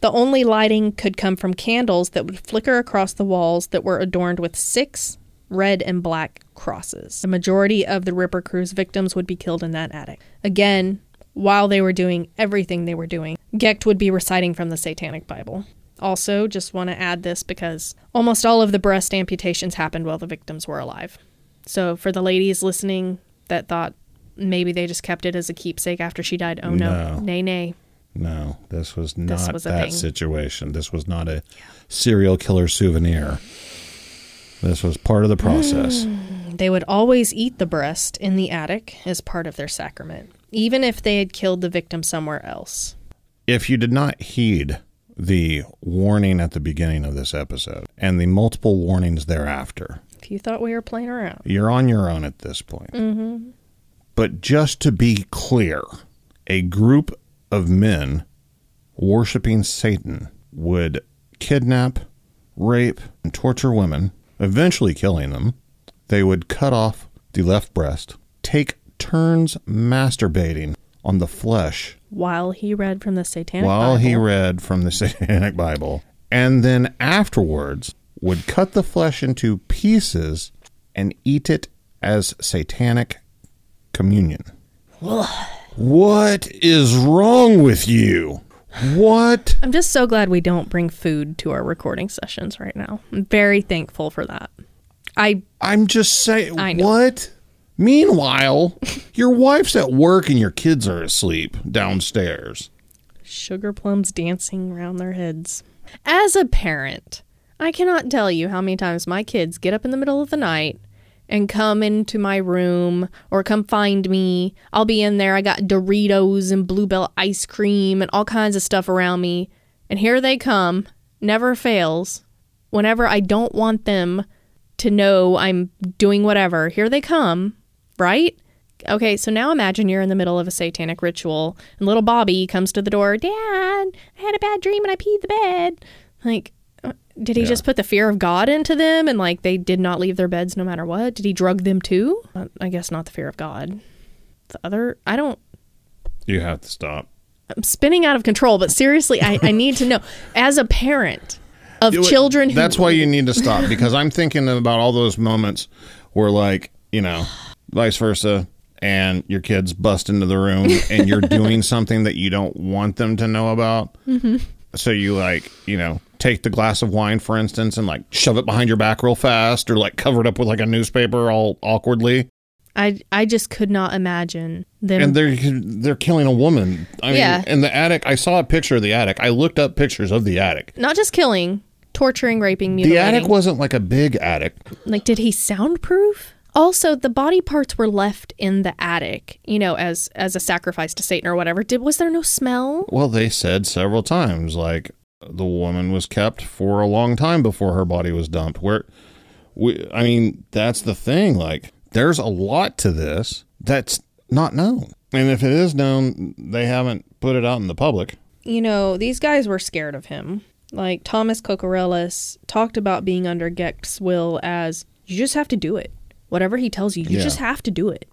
The only lighting could come from candles that would flicker across the walls that were adorned with six red and black crosses. The majority of the Ripper Crew's victims would be killed in that attic. Again, while they were doing everything they were doing, Gecht would be reciting from the Satanic Bible. Also, just want to add this because almost all of the breast amputations happened while the victims were alive. So, for the ladies listening that thought maybe they just kept it as a keepsake after she died, oh no, No. nay, nay. No, this was not was that thing. situation. This was not a serial killer souvenir. This was part of the process. Mm, they would always eat the breast in the attic as part of their sacrament, even if they had killed the victim somewhere else. If you did not heed the warning at the beginning of this episode and the multiple warnings thereafter, If you thought we were playing around. you're on your own at this point. Mm-hmm. But just to be clear, a group of men worshiping Satan would kidnap, rape, and torture women, eventually killing them. They would cut off the left breast, take turns masturbating on the flesh While he read from the Satanic while he Bible. read from the Satanic Bible, and then afterwards would cut the flesh into pieces and eat it as satanic communion. what is wrong with you? What? I'm just so glad we don't bring food to our recording sessions right now. I'm very thankful for that. I I'm just saying, I know. what? Meanwhile, your wife's at work and your kids are asleep downstairs. sugar plums dancing around their heads. As a parent, I cannot tell you how many times my kids get up in the middle of the night and come into my room or come find me. I'll be in there. I got Doritos and Bluebell ice cream and all kinds of stuff around me. And here they come, never fails. Whenever I don't want them to know I'm doing whatever, here they come, right? Okay, so now imagine you're in the middle of a satanic ritual and little Bobby comes to the door, Dad, I had a bad dream and I peed the bed. Like, uh, did he Yeah. just put the fear of God into them and like they did not leave their beds no matter what? Did he drug them too? Uh, I guess not the fear of God. The other, I don't, You have to stop. I'm spinning out of control, but seriously, I, I need to know as a parent of You- children who. That's why you need to stop because I'm thinking about all those moments where, like, you know, vice versa, and your kids bust into the room and you're doing something that you don't want them to know about. Mm-hmm. So you, like, you know, take the glass of wine, for instance, and like shove it behind your back real fast or like cover it up with like a newspaper all awkwardly. I, I just could not imagine them. And they're they're killing a woman. I mean, Yeah. in the attic, I saw a picture of the attic. I looked up pictures of the attic. not just killing, torturing, raping, mutilating. The attic wasn't like a big attic. like did he soundproof also the body parts were left in the attic you know as as a sacrifice to satan or whatever did was there no smell Well, they said several times, like the woman was kept for a long time before her body was dumped. Where, we, I mean, that's the thing. Like, there's a lot to this that's not known, and if it is known, they haven't put it out in the public. you know these guys were scared of him like thomas Kokoraleis talked about being under gecht's will as you just have to do it whatever he tells you you Yeah. just have to do it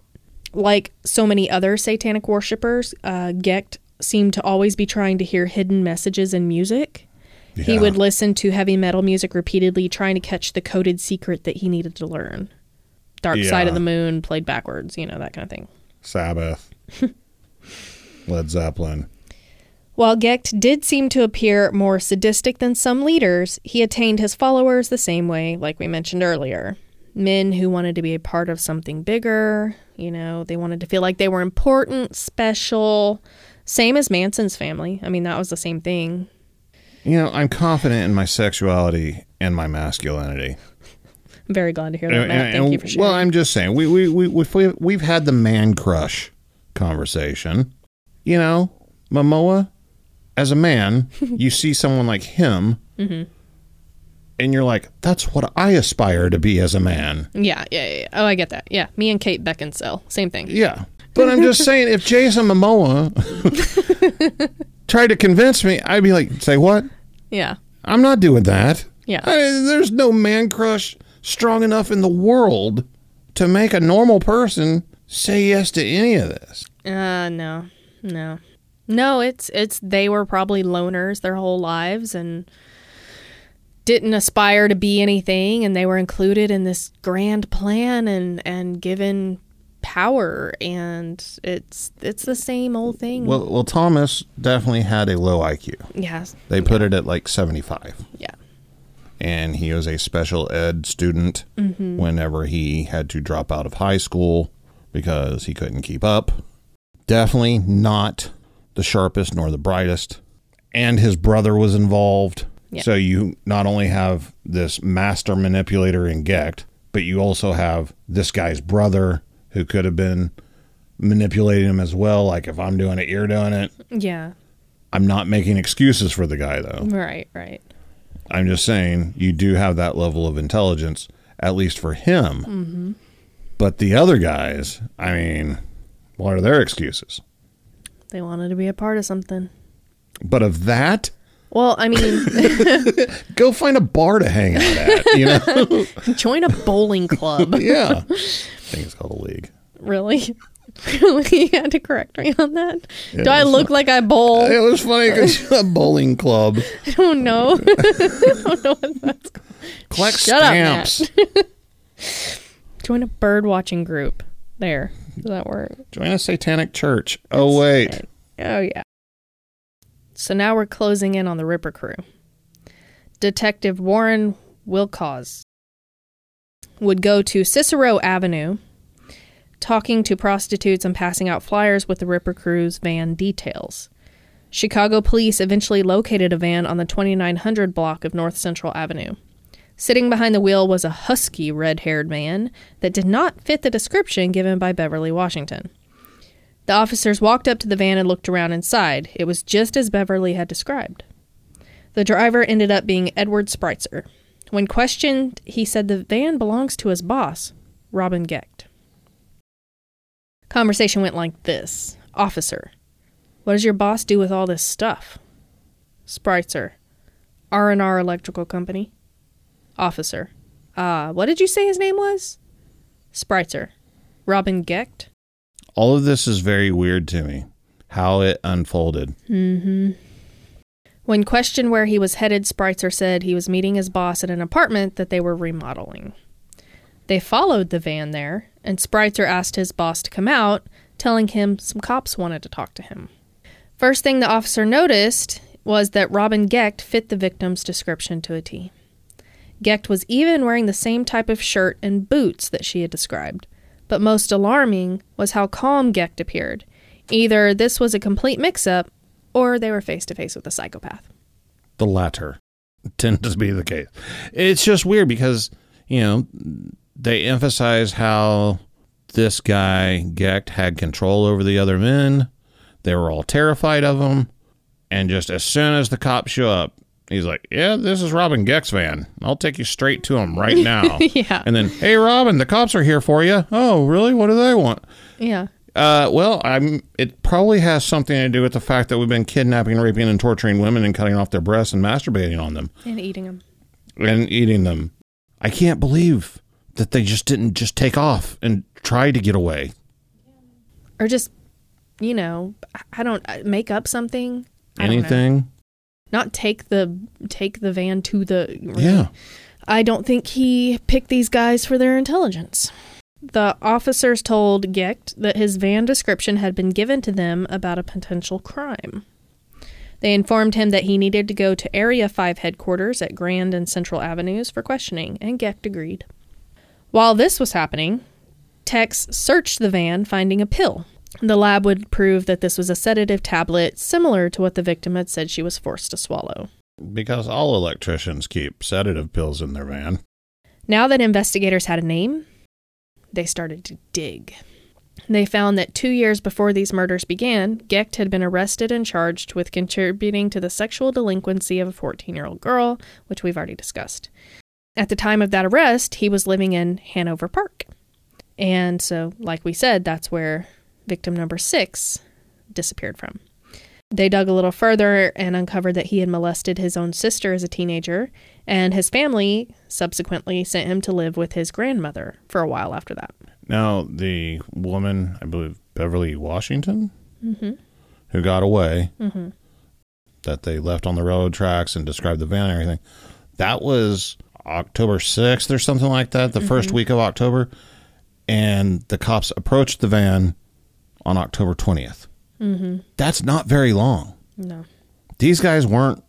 like so many other satanic worshippers uh, gecht seemed to always be trying to hear hidden messages in music He would listen to heavy metal music repeatedly, trying to catch the coded secret that he needed to learn. Dark Side of the Moon played backwards, you know, that kind of thing. Sabbath, Led Zeppelin. While Gecht did seem to appear more sadistic than some leaders, he attained his followers the same way, like we mentioned earlier. Men who wanted to be a part of something bigger, you know, they wanted to feel like they were important, special. Same as Manson's family. I mean, that was the same thing. You know, I'm confident in my sexuality and my masculinity. I'm very glad to hear that, And- Matt. Thank and- you for sharing. Well, I'm just saying, we we we we've, we- we've had the man crush conversation. You know, Momoa, as a man, you see someone like him, Mm-hmm. And you're like, that's what I aspire to be as a man. yeah, yeah, yeah. Oh, I get that. Yeah, me and Kate Beckinsale, same thing. Yeah, but I'm just saying, if Jason Momoa tried to convince me, I'd be like, say what? Yeah, I'm not doing that. Yeah. I, there's no man crush strong enough in the world to make a normal person say yes to any of this. Uh no. No. No, it's it's they were probably loners their whole lives and didn't aspire to be anything and they were included in this grand plan and and given power and it's it's the same old thing. Well, well, Thomas definitely had a low IQ. Yes. They put it at like 75, Yeah. and he was a special ed student mm-hmm. whenever he had to drop out of high school because he couldn't keep up. Definitely not the sharpest nor the brightest. And his brother was involved. Yeah. So you not only have this master manipulator in Gecht, but you also have this guy's brother who could have been manipulating him as well. Like if I'm doing it, you're doing it. Yeah. I'm not making excuses for the guy though. Right, right. I'm just saying you do have that level of intelligence, at least for him. Mm-hmm. But the other guys, I mean, what are their excuses? They wanted to be a part of something. But of that, Well, I mean, go find a bar to hang out at. You know? join a bowling club. yeah. I think it's called a league. Really? Really? You had to correct me on that. Yeah, Do I look like I bowl? It was funny because a bowling club I don't know. I don't know what that's called. collect Shut up, Matt. Join a bird watching group. There. Does that work? Join a satanic church. Oh wait, Oh, yeah. So now we're closing in on the Ripper crew. Detective Warren Wilkosz would go to Cicero Avenue, talking to prostitutes and passing out flyers with the Ripper crew's van details. Chicago police eventually located a van on the 2900 block of North Central Avenue. Sitting behind the wheel was a husky red haired man that did not fit the description given by Beverly Washington. The officers walked up to the van and looked around inside. It was just as Beverly had described. The driver ended up being Edward Spreitzer. When questioned, he said the van belongs to his boss, Robin Gecht. Conversation went like this Officer, what does your boss do with all this stuff? Spreitzer, R&R Electrical Company. Officer, ah, what did you say his name was? Spreitzer, Robin Gecht. All of this is very weird to me. How it unfolded. Mm-hmm. When questioned where he was headed, Spreitzer said he was meeting his boss at an apartment that they were remodeling. They followed the van there, and Spreitzer asked his boss to come out, telling him some cops wanted to talk to him. First thing the officer noticed was that Robin Gecht fit the victim's description to a T. Gecht was even wearing the same type of shirt and boots that she had described. But most alarming was how calm Gecht appeared. Either this was a complete mix up, or they were face to face with a psychopath. The latter tends to be the case. It's just weird because, you know, they emphasize how this guy, Gecht, had control over the other men. They were all terrified of him. And just as soon as the cops show up, he's like, Yeah, this is Robin Gecht's van. I'll take you straight to him right now. yeah. And then, Hey, Robin, the cops are here for you. Oh, really? What do they want? Yeah. Uh, well, I'm. It probably has something to do with the fact that we've been kidnapping, raping, and torturing women and cutting off their breasts and masturbating on them And eating them. and eating them. I can't believe that they just didn't just take off and try to get away. Or just, you know, I don't uh, make up something. I. Anything? Not take the take the van to the Yeah. I don't think he picked these guys for their intelligence. The officers told Gecht that his van description had been given to them about a potential crime. They informed him that he needed to go to Area 5 headquarters at Grand and Central Avenues for questioning, and Gecht agreed. While this was happening, techs searched the van, finding a pill. The lab would prove that this was a sedative tablet similar to what the victim had said she was forced to swallow. Because all electricians keep sedative pills in their van. Now that investigators had a name, they started to dig. They found that two years before these murders began, Gecht had been arrested and charged with contributing to the sexual delinquency of a 14 year old girl, which we've already discussed. At the time of that arrest, he was living in Hanover Park. And so, like we said, that's where victim number six disappeared from. They dug a little further and uncovered that he had molested his own sister as a teenager, and his family subsequently sent him to live with his grandmother for a while after that. Now, the woman, I believe Beverly Washington, Mm-hmm. who got away, Mm-hmm. that they left on the railroad tracks and described the van and everything. That was October 6th or something like that, the first week of October. And the cops approached the van on October 20th. Mm-hmm. That's not very long. No. These guys weren't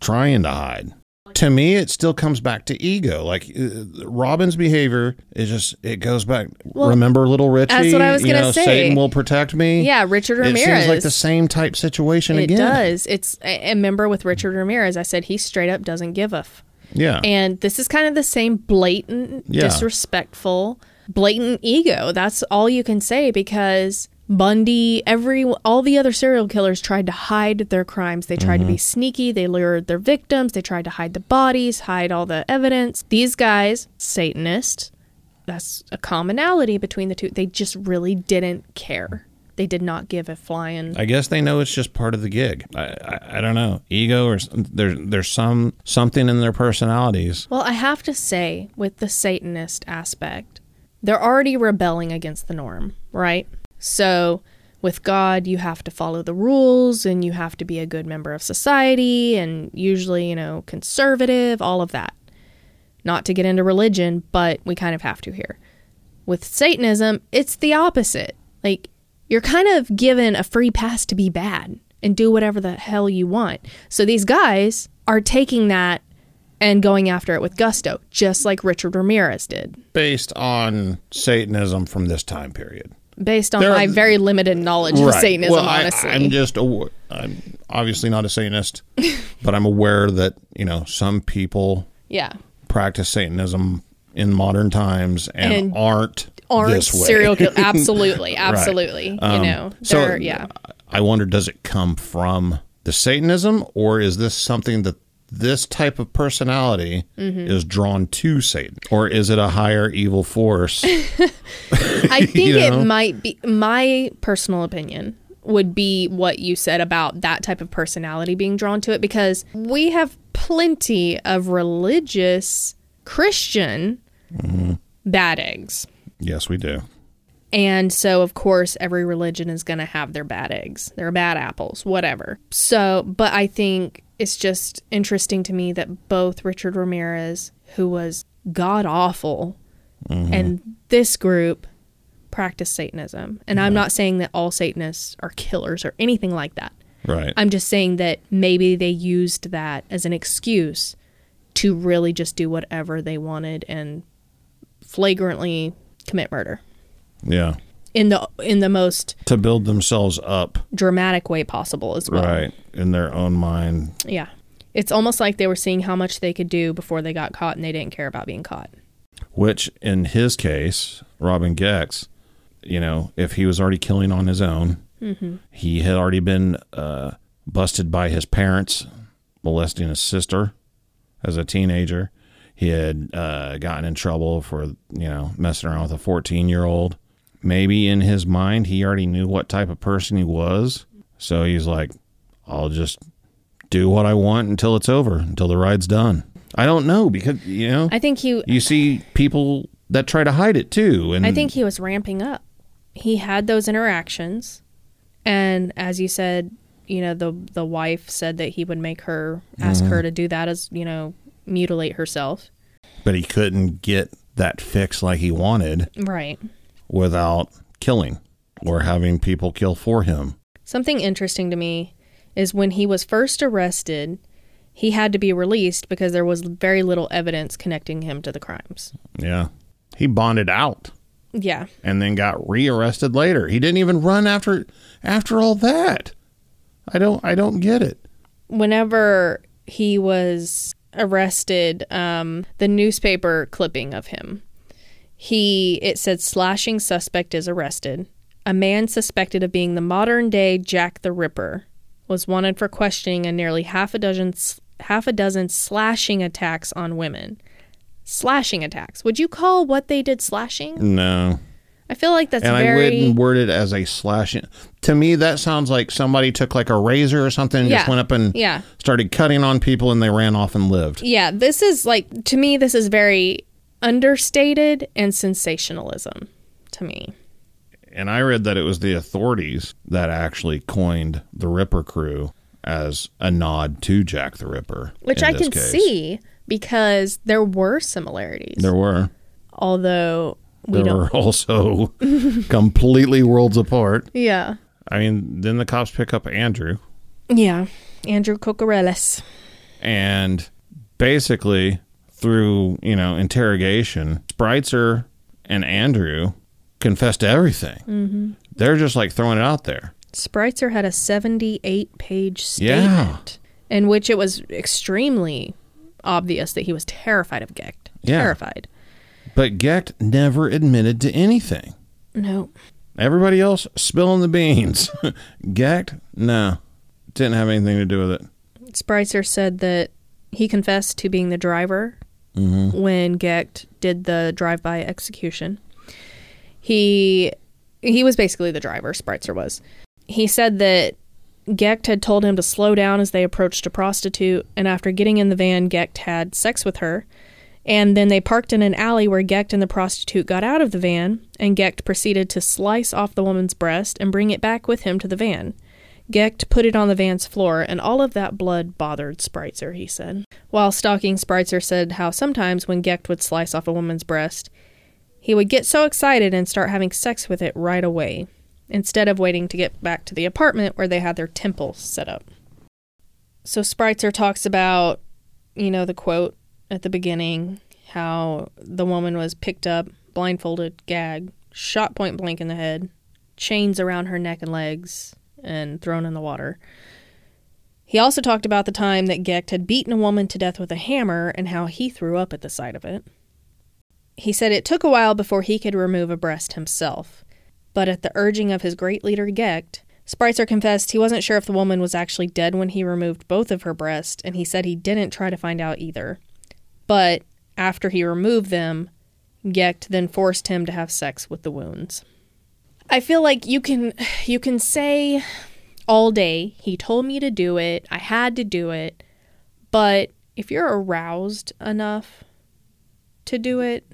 trying to hide. to me, it still comes back to ego. Like uh, Robin's behavior is just it goes back. remember, little Richie. that's what I was gonna say. Satan will protect me. Yeah, Richard Ramirez. It seems like the same type situation It again. It does. It's a a member with Richard Ramirez. I said he straight up doesn't give a f. Yeah. And this is kind of the same blatant, Yeah. disrespectful, blatant ego. That's all you can say because Bundy, every all the other serial killers tried to hide their crimes. They tried to be mm-hmm. sneaky. They lured their victims. They tried to hide the bodies, hide all the evidence. These guys, Satanists, that's a commonality between the two. They just really didn't care. They did not give a flying. I guess they know it's just part of the gig. I, I, I don't know ego or there's there's some something in their personalities. Well, I have to say, with the Satanist aspect, they're already rebelling against the norm, right? So, with God, you have to follow the rules and you have to be a good member of society and usually, you know, conservative, all of that. Not to get into religion, but we kind of have to here. With Satanism, it's the opposite. Like, you're kind of given a free pass to be bad and do whatever the hell you want. So these guys are taking that and going after it with gusto, just like Richard Ramirez did, Based on Satanism from this time period. Based on There- my very limited knowledge of Satanism, Well, I, honestly. I'm just aw- I'm obviously not a Satanist, but I'm aware that you know some people yeah. practice Satanism in modern times and, And aren't Aren't this way. serial kill absolutely, absolutely. Um, you know. so yeah. I wonder, does it come from the Satanism, or is this something that this type of personality Mm-hmm. is drawn to Satan, or is it a higher evil force? I think you know? it might be my personal opinion would be what you said about that type of personality being drawn to it because we have plenty of religious Christian Mm-hmm. bad eggs. yes, we do. And so, of course, every religion is going to have their bad eggs, their bad apples, whatever. So, but I think it's just interesting to me that both Richard Ramirez, who was god awful, mm-hmm. and this group practice Satanism. And I'm not saying that all Satanists are killers or anything like that. Right. I'm just saying that maybe they used that as an excuse to really just do whatever they wanted and flagrantly commit murder yeah. In the in the most To build themselves up, dramatic way possible as well. right, in their own mind. Yeah. It's almost like they were seeing how much they could do before they got caught and they didn't care about being caught. Which, in his case, Robin Gex, you know, if he was already killing on his own, he had already been uh, busted by his parents molesting his sister as a teenager. He had uh, gotten in trouble for, you know, messing around with a 14 year old. Maybe in his mind, he already knew what type of person he was. So he's like, I'll just do what I want until it's over, until the ride's done. I don't know because, you know, I think he you see people that try to hide it too and I think he was ramping up. He had those interactions and as you said, you know, the the wife said that he would make her ask Mm-hmm. her to do that as, you know, mutilate herself. but he couldn't get that fix like he wanted Right. Without killing or having people kill for him. Something interesting to me is when he was first arrested, he had to be released because there was very little evidence connecting him to the crimes. yeah. He bonded out Yeah. and then got rearrested later. He didn't even run after after all that. I don't i don't get it. Whenever he was arrested, um, the newspaper clipping of him, he it said slashing suspect is arrested. A man suspected of being the modern day Jack the Ripper was wanted for questioning and nearly half a dozen half a dozen slashing attacks on women. Slashing attacks. Would you call what they did slashing? no I feel like that's and i wouldn't word it as a slashing to me that sounds like somebody took like a razor or something and just went up and Yeah. started cutting on people and they ran off and lived Yeah, this is like to me this is very understated and sensationalism to me. And I read that it was the authorities that actually coined the Ripper crew as a nod to Jack the Ripper. Which I can case. see because there were similarities. There were. although we There don't were also completely worlds apart. Yeah. I mean, then the cops pick up Andrew, Yeah. Andrew Kokoraleis. and basically through you know interrogation, Spreitzer and Andrew confessed to everything. Mm-hmm. They're just like throwing it out there. Spreitzer had a 78 page statement in which it was extremely obvious that he was terrified of Gecht. Yeah. Terrified. But Gecht never admitted to anything. No. Everybody else spilling the beans. Gecht, no, didn't have anything to do with it. Spreitzer said that he confessed to being the driver Mm-hmm. when Gecht did the drive-by execution. He he was basically the driver. Spreitzer was. He said that Gecht had told him to slow down as they approached a prostitute, and after getting in the van, Gecht had sex with her. And then they parked in an alley where Gecht and the prostitute got out of the van, and Gecht proceeded to slice off the woman's breast and bring it back with him to the van. Gecht put it on the van's floor, and all of that blood bothered Spreitzer, he said. While stalking, Spreitzer said how sometimes when Gecht would slice off a woman's breast, he would get so excited and start having sex with it right away, instead of waiting to get back to the apartment where they had their temple set up. So Spreitzer talks about, you know, the quote at the beginning how the woman was picked up, blindfolded, gagged, shot point blank in the head, chains around her neck and legs, and thrown in the water. He also talked about the time that Gecht had beaten a woman to death with a hammer and how he threw up at the sight of it. He said it took a while before he could remove a breast himself, but at the urging of his great leader Gecht, Spreitzer confessed he wasn't sure if the woman was actually dead when he removed both of her breasts, and he said he didn't try to find out either. But after he removed them, Gecht then forced him to have sex with the wounds. I feel like you can you can say all day he told me to do it, I had to do it, but if you're aroused enough to do it,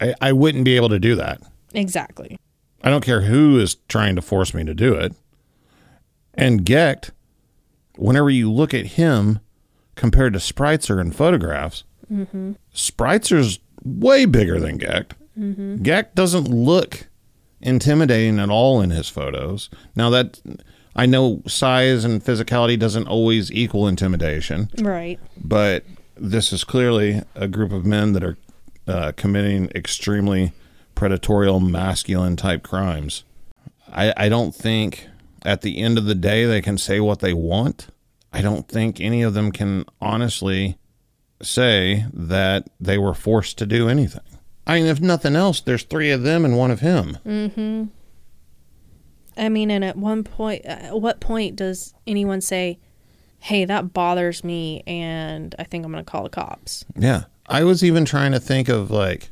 I, I wouldn't be able to do that. exactly. I don't care who is trying to force me to do it. And Gecht, whenever you look at him compared to Spreitzer in photographs, mm-hmm. Spreitzer's way bigger than Gecht. Mm-hmm. Gecht doesn't look intimidating at all in his photos. Now that I know size and physicality doesn't always equal intimidation, Right. but this is clearly a group of men that are uh, committing extremely predatorial, masculine type crimes. I, I don't think at the end of the day they can say what they want. I don't think any of them can honestly say that they were forced to do anything. I mean, if nothing else, there's three of them and one of him. Mm-hmm. I mean, and at one point, at what point does anyone say, "Hey, that bothers me, and I think I'm going to call the cops"? Yeah. I was even trying to think of like,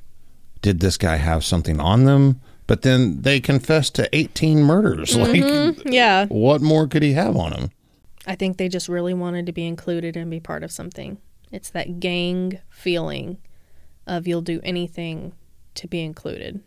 did this guy have something on them? But then they confessed to 18 murders. Like, Yeah, what more could he have on him? I think they just really wanted to be included and be part of something. It's that gang feeling of you'll do anything to be included.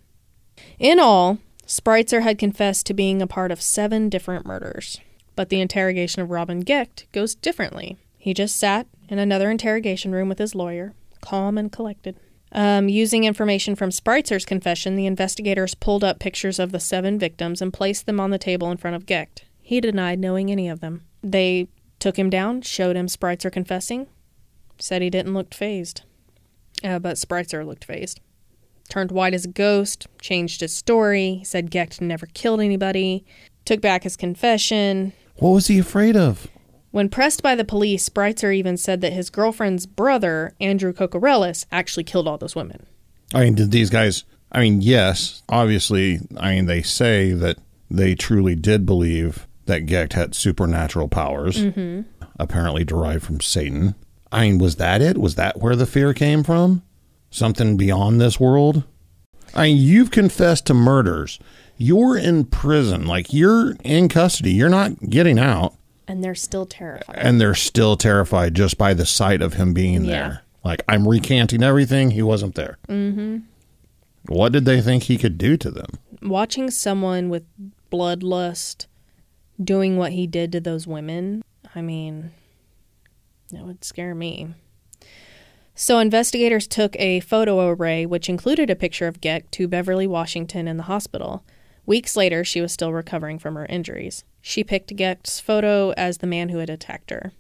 In all, Spreitzer had confessed to being a part of seven different murders, but the interrogation of Robin Gecht goes differently. He just sat in another interrogation room with his lawyer, calm and collected. Um, using information from Spreitzer's confession, the investigators pulled up pictures of the seven victims and placed them on the table in front of Gecht. He denied knowing any of them. They took him down, showed him Spreitzer confessing, said he didn't look phased. Uh, but Spreitzer looked phased. Turned white as a ghost, changed his story, said Gecht never killed anybody, took back his confession. What was he afraid of? When pressed by the police, Spreitzer even said that his girlfriend's brother, Andrew Kokoraleis, actually killed all those women. I mean, did these guys? I mean, yes, obviously. I mean, they say that they truly did believe that Gecht had supernatural powers, apparently derived from Satan. I mean, was that it? Was that where the fear came from? Something beyond this world? I mean, you've confessed to murders. You're in prison. Like, you're in custody. You're not getting out. And they're still terrified. And they're still terrified just by the sight of him being Yeah. there. Like, I'm recanting everything. He wasn't there. Mm-hmm. What did they think he could do to them? Watching someone with bloodlust doing what he did to those women, I mean, that would scare me. So, investigators took a photo array, which included a picture of Gecht, to Beverly, Washington, in the hospital. Weeks later, she was still recovering from her injuries. She picked Gecht's photo as the man who had attacked her.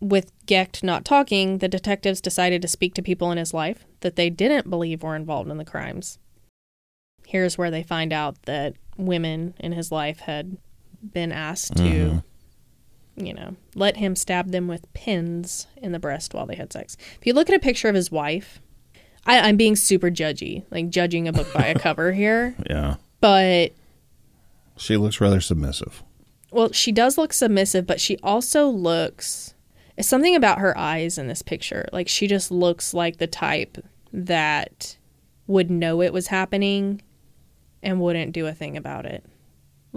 with Gecht not talking, the detectives decided to speak to people in his life that they didn't believe were involved in the crimes. Here's where they find out that women in his life had been asked to, Mhm. You know, let him stab them with pins in the breast while they had sex. If you look at a picture of his wife, I, I'm being super judgy, like judging a book by a cover here, Yeah. but She looks rather submissive. well, she does look submissive, but she also looks. It's something about her eyes in this picture. Like she just looks like the type that would know it was happening and wouldn't do a thing about it.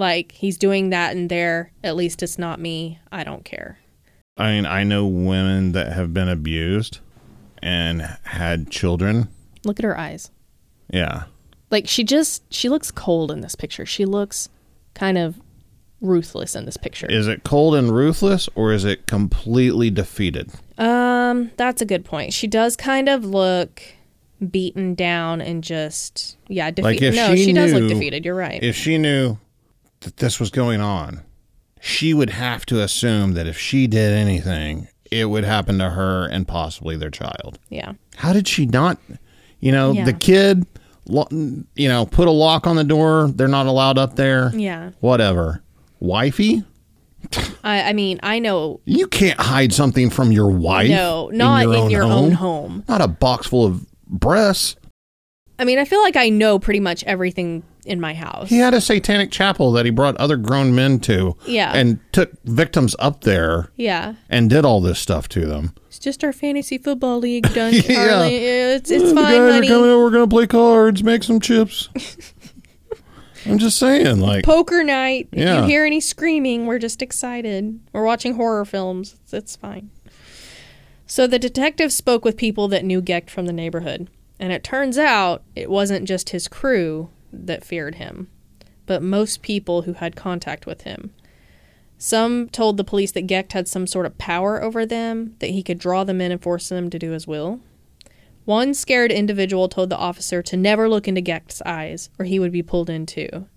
Like he's doing that and there. At least it's not me. I don't care. I mean, I know women that have been abused and had children. Look at her eyes. Yeah. Like she just she looks cold in this picture. She looks kind of ruthless in this picture. Is it cold and ruthless or is it completely defeated? Um, that's a good point. She does kind of look beaten down and just yeah, defeated. Like no, she she, does look defeated. You're right. If she knew that this was going on, she would have to assume that if she did anything, it would happen to her and possibly their child. yeah. How did she not? You know, Yeah. the kid, you know, put a lock on the door. They're not allowed up there. Yeah. Whatever. Wifey, I I mean, I know you can't hide something from your wife. no, not in your, own, own home. home. Not a box full of breasts. I mean, I feel like I know pretty much everything in my house. He had a satanic chapel that he brought other grown men to. Yeah. And took victims up there Yeah. and did all this stuff to them. It's just our fantasy football league done, Yeah. Charlie. It's it's the fine, guys are honey. coming over. We're gonna play cards, make some chips. I'm just saying, like, Poker night. If Yeah. you hear any screaming, we're just excited. We're watching horror films. It's, it's fine. So the detective spoke with people that knew Gecht from the neighborhood, and it turns out it wasn't just his crew that feared him, but most people who had contact with him. Some told the police that Gecht had some sort of power over them, that he could draw them in and force them to do his will. One scared individual told the officer to never look into Gecht's eyes, or he would be pulled in too.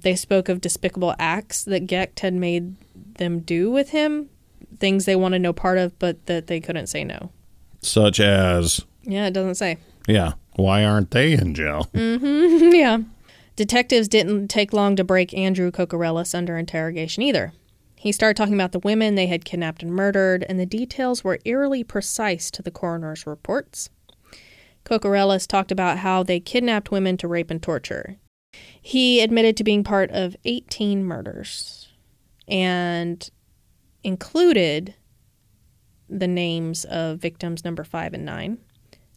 They spoke of despicable acts that Gecht had made them do with him, things they wanted no part of, but that they couldn't say no. such as, Yeah, it doesn't say. yeah, why aren't they in jail? Mm-hmm. yeah. Detectives didn't take long to break Andrew Kokoraleis under interrogation either. He started talking about the women they had kidnapped and murdered, and the details were eerily precise to the coroner's reports. Kokoraleis talked about how they kidnapped women to rape and torture. He admitted to being part of 18 murders and included the names of victims number 5 and 9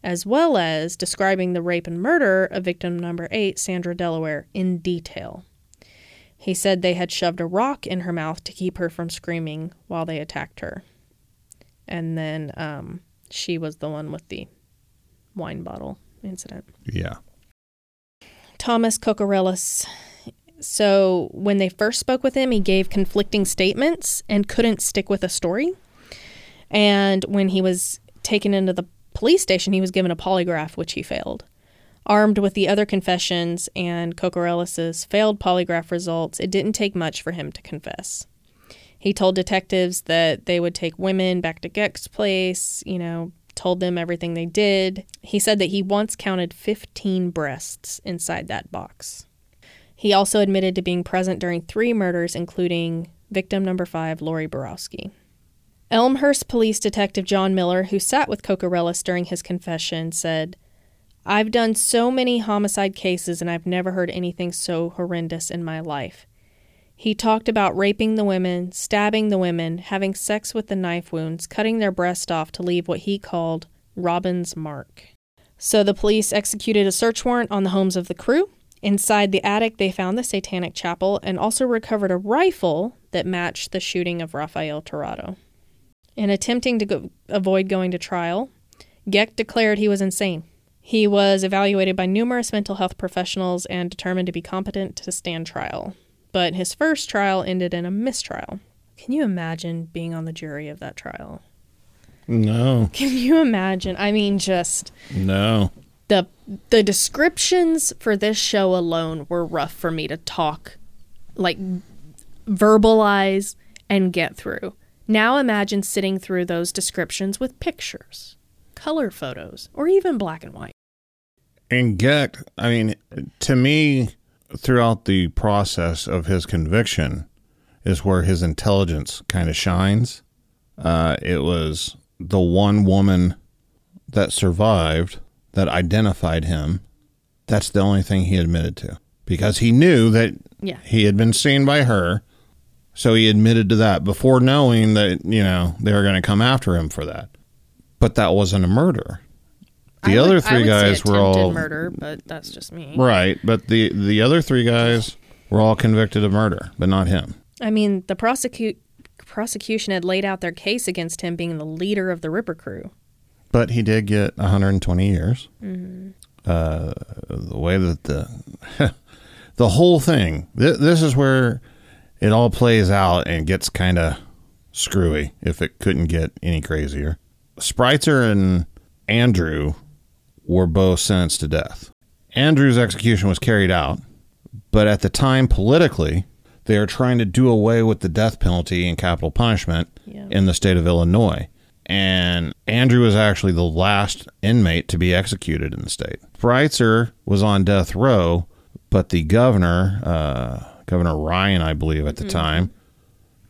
as well as describing the rape and murder of victim number eight, Sandra Delaware, in detail. He said they had shoved a rock in her mouth to keep her from screaming while they attacked her. And then um, she was the one with the wine bottle incident. Yeah. Thomas Kokoraleis. So when they first spoke with him, he gave conflicting statements and couldn't stick with a story. And when he was taken into the police station, he was given a polygraph, which he failed. Armed with the other confessions and Kokoraleis's failed polygraph results, it didn't take much for him to confess. He told detectives that they would take women back to Gecht's place, you know, told them everything they did. He said that he once counted 15 breasts inside that box. He also admitted to being present during three murders, including victim number five, Lori Borowski. Elmhurst Police Detective John Miller, who sat with Kokoraleis during his confession, said, I've done so many homicide cases and I've never heard anything so horrendous in my life. He talked about raping the women, stabbing the women, having sex with the knife wounds, cutting their breast off to leave what he called Robin's mark. So the police executed a search warrant on the homes of the crew. Inside the attic, they found the Satanic Chapel and also recovered a rifle that matched the shooting of Rafael Torrado. In attempting to go- avoid going to trial, Gecht declared he was insane. He was evaluated by numerous mental health professionals and determined to be competent to stand trial. But his first trial ended in a mistrial. Can you imagine being on the jury of that trial? No, Can you imagine? I mean, just no. the the descriptions for this show alone were rough for me to talk, like verbalize and get through. Now imagine sitting through those descriptions with pictures, color photos, or even black and white. And Gecht, I mean, to me, throughout the process of his conviction, is where his intelligence kind of shines. Uh, it was the one woman that survived that identified him. That's the only thing he admitted to because he knew that Yeah. he had been seen by her. So he admitted to that before knowing that, you know, they were going to come after him for that. But that wasn't a murder. The I other would- I three would say guys were all murder, but that's just me. right, but the the other three guys were all convicted of murder, but not him. I mean, the prosecute prosecution had laid out their case against him being the leader of the Ripper crew. But he did get 120 years. Mm-hmm. Uh, the way that the the whole thing. Th- this is where it all plays out and gets kind of screwy. If it couldn't get any crazier, Spreitzer and Andrew were both sentenced to death. Andrew's execution was carried out, but at the time, politically, they are trying to do away with the death penalty and capital punishment Yeah. in the state of Illinois. And Andrew was actually the last inmate to be executed in the state. Spreitzer was on death row, but the governor, uh, Governor Ryan, I believe at the time,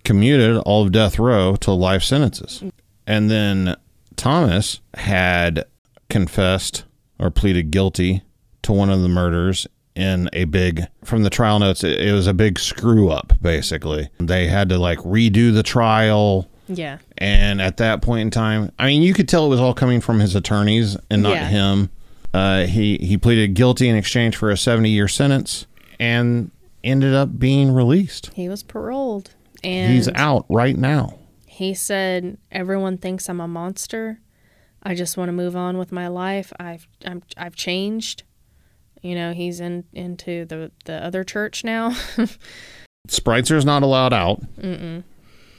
commuted all of death row to life sentences. And then Thomas had confessed or pleaded guilty to one of the murders in a big from the trial notes it, it was a big screw up basically they had to like redo the trial Yeah. and at that point in time i mean you could tell it was all coming from his attorneys and not Yeah. him uh, he he pleaded guilty in exchange for a 70 year sentence and ended up being released He was paroled. And he's out right now he said, Everyone thinks I'm a monster. I just want to move on with my life. I've I'm, I've changed. You know, he's in into the the other church now. Spreitzer's not allowed out.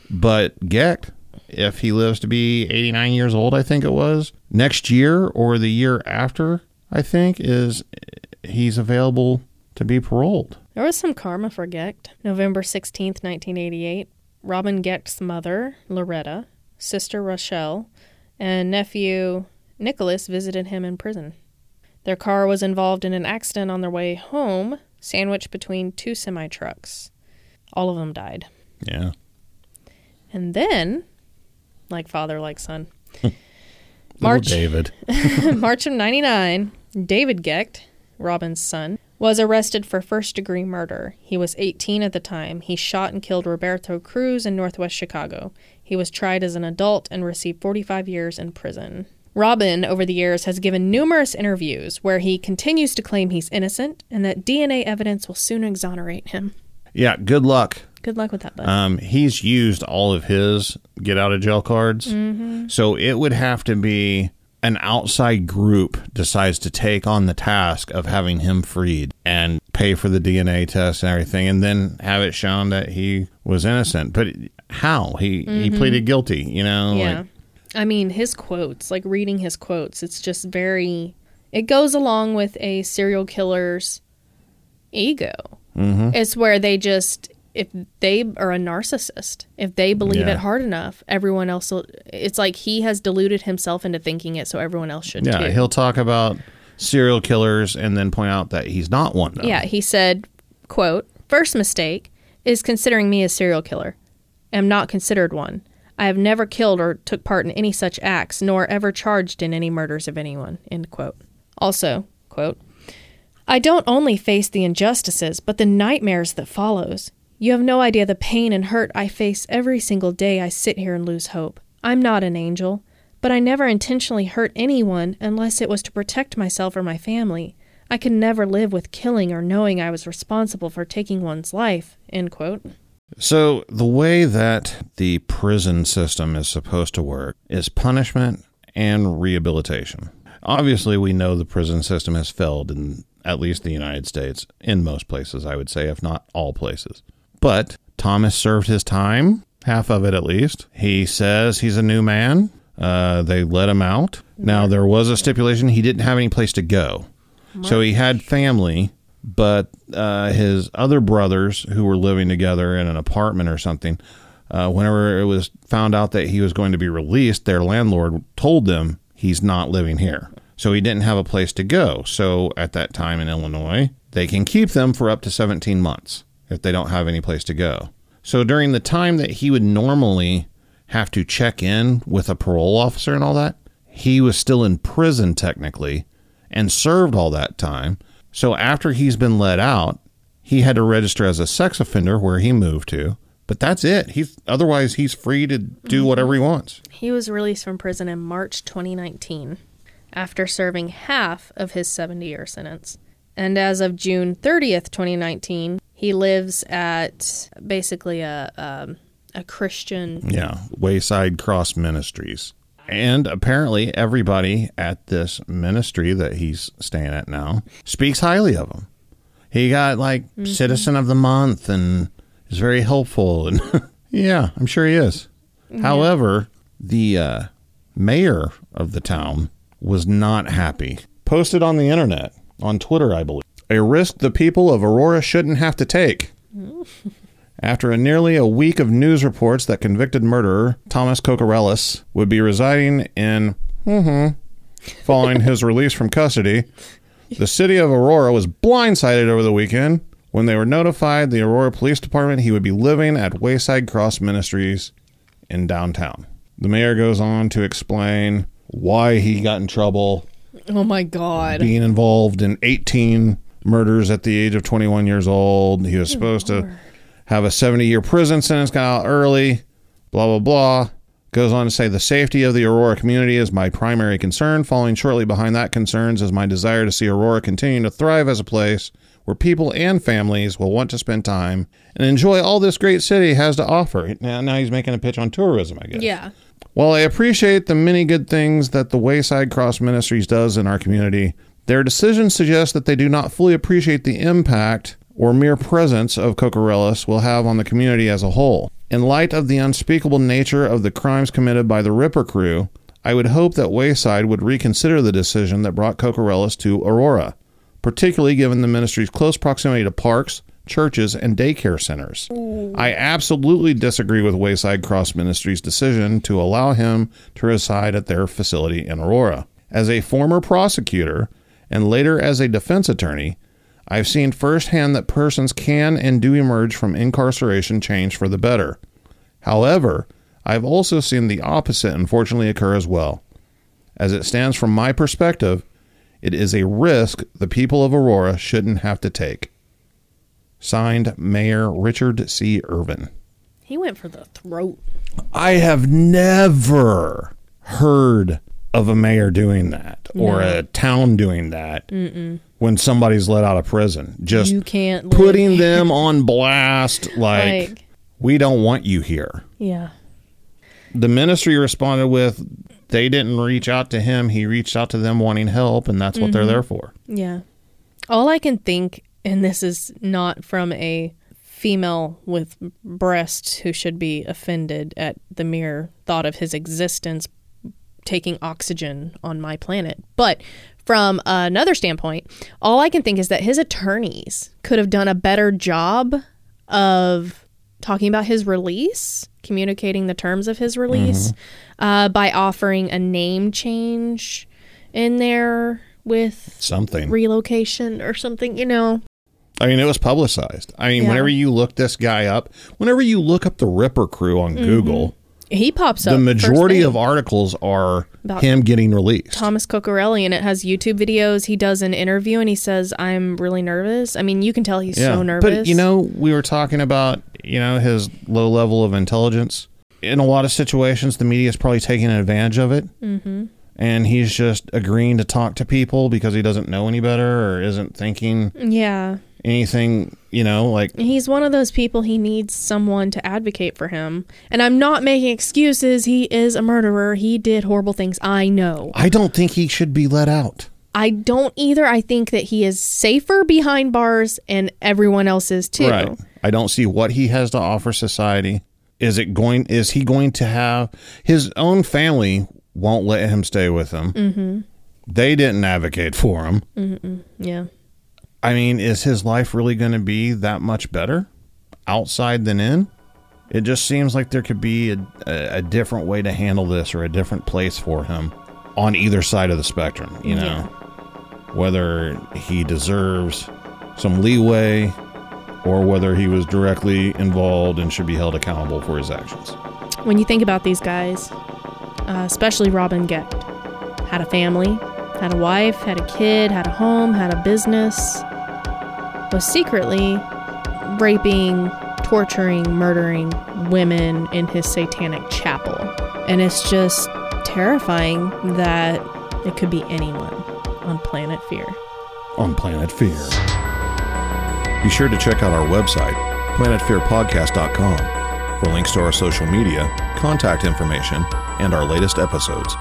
But Gecht, if he lives to be 89 years old, I think it was, next year or the year after, I think, is he's available to be paroled. There was some karma for Gecht. November 16th, 1988, Robin Gecht's mother, Loretta, sister Rochelle, and nephew Nicholas visited him in prison. Their car was involved in an accident on their way home, sandwiched between two semi trucks. All of them died. Yeah. And then, like father, like son, March David. March of 99, David Gecht, Robin's son, was arrested for first degree murder. He was 18 at the time. He shot and killed Roberto Cruz in northwest Chicago. He was tried as an adult and received 45 years in prison. Robin, over the years, has given numerous interviews where he continues to claim he's innocent and that DNA evidence will soon exonerate him. Yeah, good luck. Good luck with that, bud. Um, he's used all of his get out of jail cards. So it would have to be an outside group decides to take on the task of having him freed and pay for the DNA test and everything, and then have it shown that he was innocent. But how? He he pleaded guilty. You know. Yeah. Like, I mean, his quotes, like reading his quotes, it's just very. It goes along with a serial killer's ego. Mm-hmm. It's where they just. If they are a narcissist, if they believe Yeah. it hard enough, everyone else will. It's like he has deluded himself into thinking it, so everyone else should yeah, too. he'll talk about serial killers and then point out that he's not one. Though. Yeah, he said, quote, First mistake is considering me a serial killer. Am not considered one. I have never killed or took part in any such acts, nor ever charged in any murders of anyone. End quote. Also, quote, I don't only face the injustices, but the nightmares that follows. You have no idea the pain and hurt I face every single day I sit here and lose hope. I'm not an angel, but I never intentionally hurt anyone unless it was to protect myself or my family. I could never live with killing or knowing I was responsible for taking one's life. End quote. So, the way that the prison system is supposed to work is punishment and rehabilitation. Obviously, we know the prison system has failed in at least the United States, in most places, I would say, if not all places. But Thomas served his time, half of it at least. He says he's a new man. Uh, they let him out. Now, there was a stipulation he didn't have any place to go. So he had family, but uh, his other brothers who were living together in an apartment or something Uh, whenever it was found out that he was going to be released, their landlord told them he's not living here. So he didn't have a place to go. So at that time in Illinois, they can keep them for up to 17 months if they don't have any place to go. So during the time that he would normally have to check in with a parole officer and all that, he was still in prison technically and served all that time. So after he's been let out, he had to register as a sex offender where he moved to. But that's it. He's otherwise he's free to do mm-hmm. whatever he wants. He was released from prison in March 2019 after serving half of his 70 year sentence. And as of June 30th, 2019, he lives at basically a um, a Christian. Yeah, Wayside Cross Ministries. And apparently, everybody at this ministry that he's staying at now speaks highly of him. He got like Citizen of the Month and is very helpful. And yeah, I'm sure he is. However, the uh, mayor of the town was not happy. Posted on the internet, on Twitter, I believe, a risk the people of Aurora shouldn't have to take. After a nearly a week of news reports that convicted murderer Thomas Kokoraleis would be residing in mhm, following his release from custody, the city of Aurora was blindsided over the weekend when they were notified the Aurora Police Department he would be living at Wayside Cross Ministries in downtown. The mayor goes on to explain why he got in trouble Oh my God. being involved in 18 murders at the age of 21 years old. He was supposed to have a 70 year prison sentence, got out early, blah, blah, blah. Goes on to say the safety of the Aurora community is my primary concern. Following shortly behind that concerns is my desire to see Aurora continue to thrive as a place where people and families will want to spend time and enjoy all this great city has to offer. Now, now he's making a pitch on tourism, I guess. Yeah. While I appreciate the many good things that the Wayside Cross Ministries does in our community, their decisions suggest that they do not fully appreciate the impact or mere presence of Kokoraleis will have on the community as a whole. In light of the unspeakable nature of the crimes committed by the Ripper crew, I would hope that Wayside would reconsider the decision that brought Kokoraleis to Aurora, particularly given the ministry's close proximity to parks, churches, and daycare centers. I absolutely disagree with Wayside Cross Ministries' decision to allow him to reside at their facility in Aurora. As a former prosecutor and later as a defense attorney, I've seen firsthand that persons can and do emerge from incarceration changed for the better. However, I've also seen the opposite unfortunately occur as well. As it stands from my perspective, it is a risk the people of Aurora shouldn't have to take. Signed, Mayor Richard C. Irvin. He went for the throat. I have never heard of a mayor doing that or No. a town doing that when somebody's let out of prison. Just You can't live putting them on blast like, Like- we don't want you here. Yeah. The ministry responded with they didn't reach out to him, he reached out to them wanting help and that's what they're mm-hmm. there for. Yeah. All I can think, and this is not from a female with breasts who should be offended at the mere thought of his existence taking oxygen on my planet, but from another standpoint, all I can think is that his attorneys could have done a better job of talking about his release, communicating the terms of his release, uh, by offering a name change in there with Something. relocation or something, you know. I mean, it was publicized. I mean, Yeah. whenever you look this guy up, whenever you look up the Ripper crew on Google, He pops up. the majority of articles are About him getting released. Thomas Cocorelli, and it has YouTube videos. He does an interview and he says, I'm really nervous. I mean, you can tell he's so nervous. But you know, we were talking about you know his low level of intelligence. In a lot of situations, the media is probably taking advantage of it, mm-hmm. and he's just agreeing to talk to people because he doesn't know any better or isn't thinking yeah. Anything. You know, like He's one of those people he needs someone to advocate for him. And I'm not making excuses. He is a murderer. He did horrible things. I know. I don't think he should be let out. I don't either. I think that he is safer behind bars and everyone else is too. Right. I don't see what he has to offer society. Is it going? Is he going to have his own family? Won't let him stay with them. Mm-hmm. They didn't advocate for him. Yeah. I mean, is his life really going to be that much better outside than in? It just seems like there could be a, a, different way to handle this or a different place for him on either side of the spectrum, you know? Yeah. Whether he deserves some leeway or whether he was directly involved and should be held accountable for his actions. When you think about these guys, uh, especially Robin Gecht, had a family, had a wife, had a kid, had a home, had a business, was secretly raping, torturing, murdering women in his satanic chapel. And it's just terrifying that it could be anyone on planet Fear. on Planet Fear. Be sure to check out our website, planetfearpodcast.com, for links to our social media, contact information, and our latest episodes.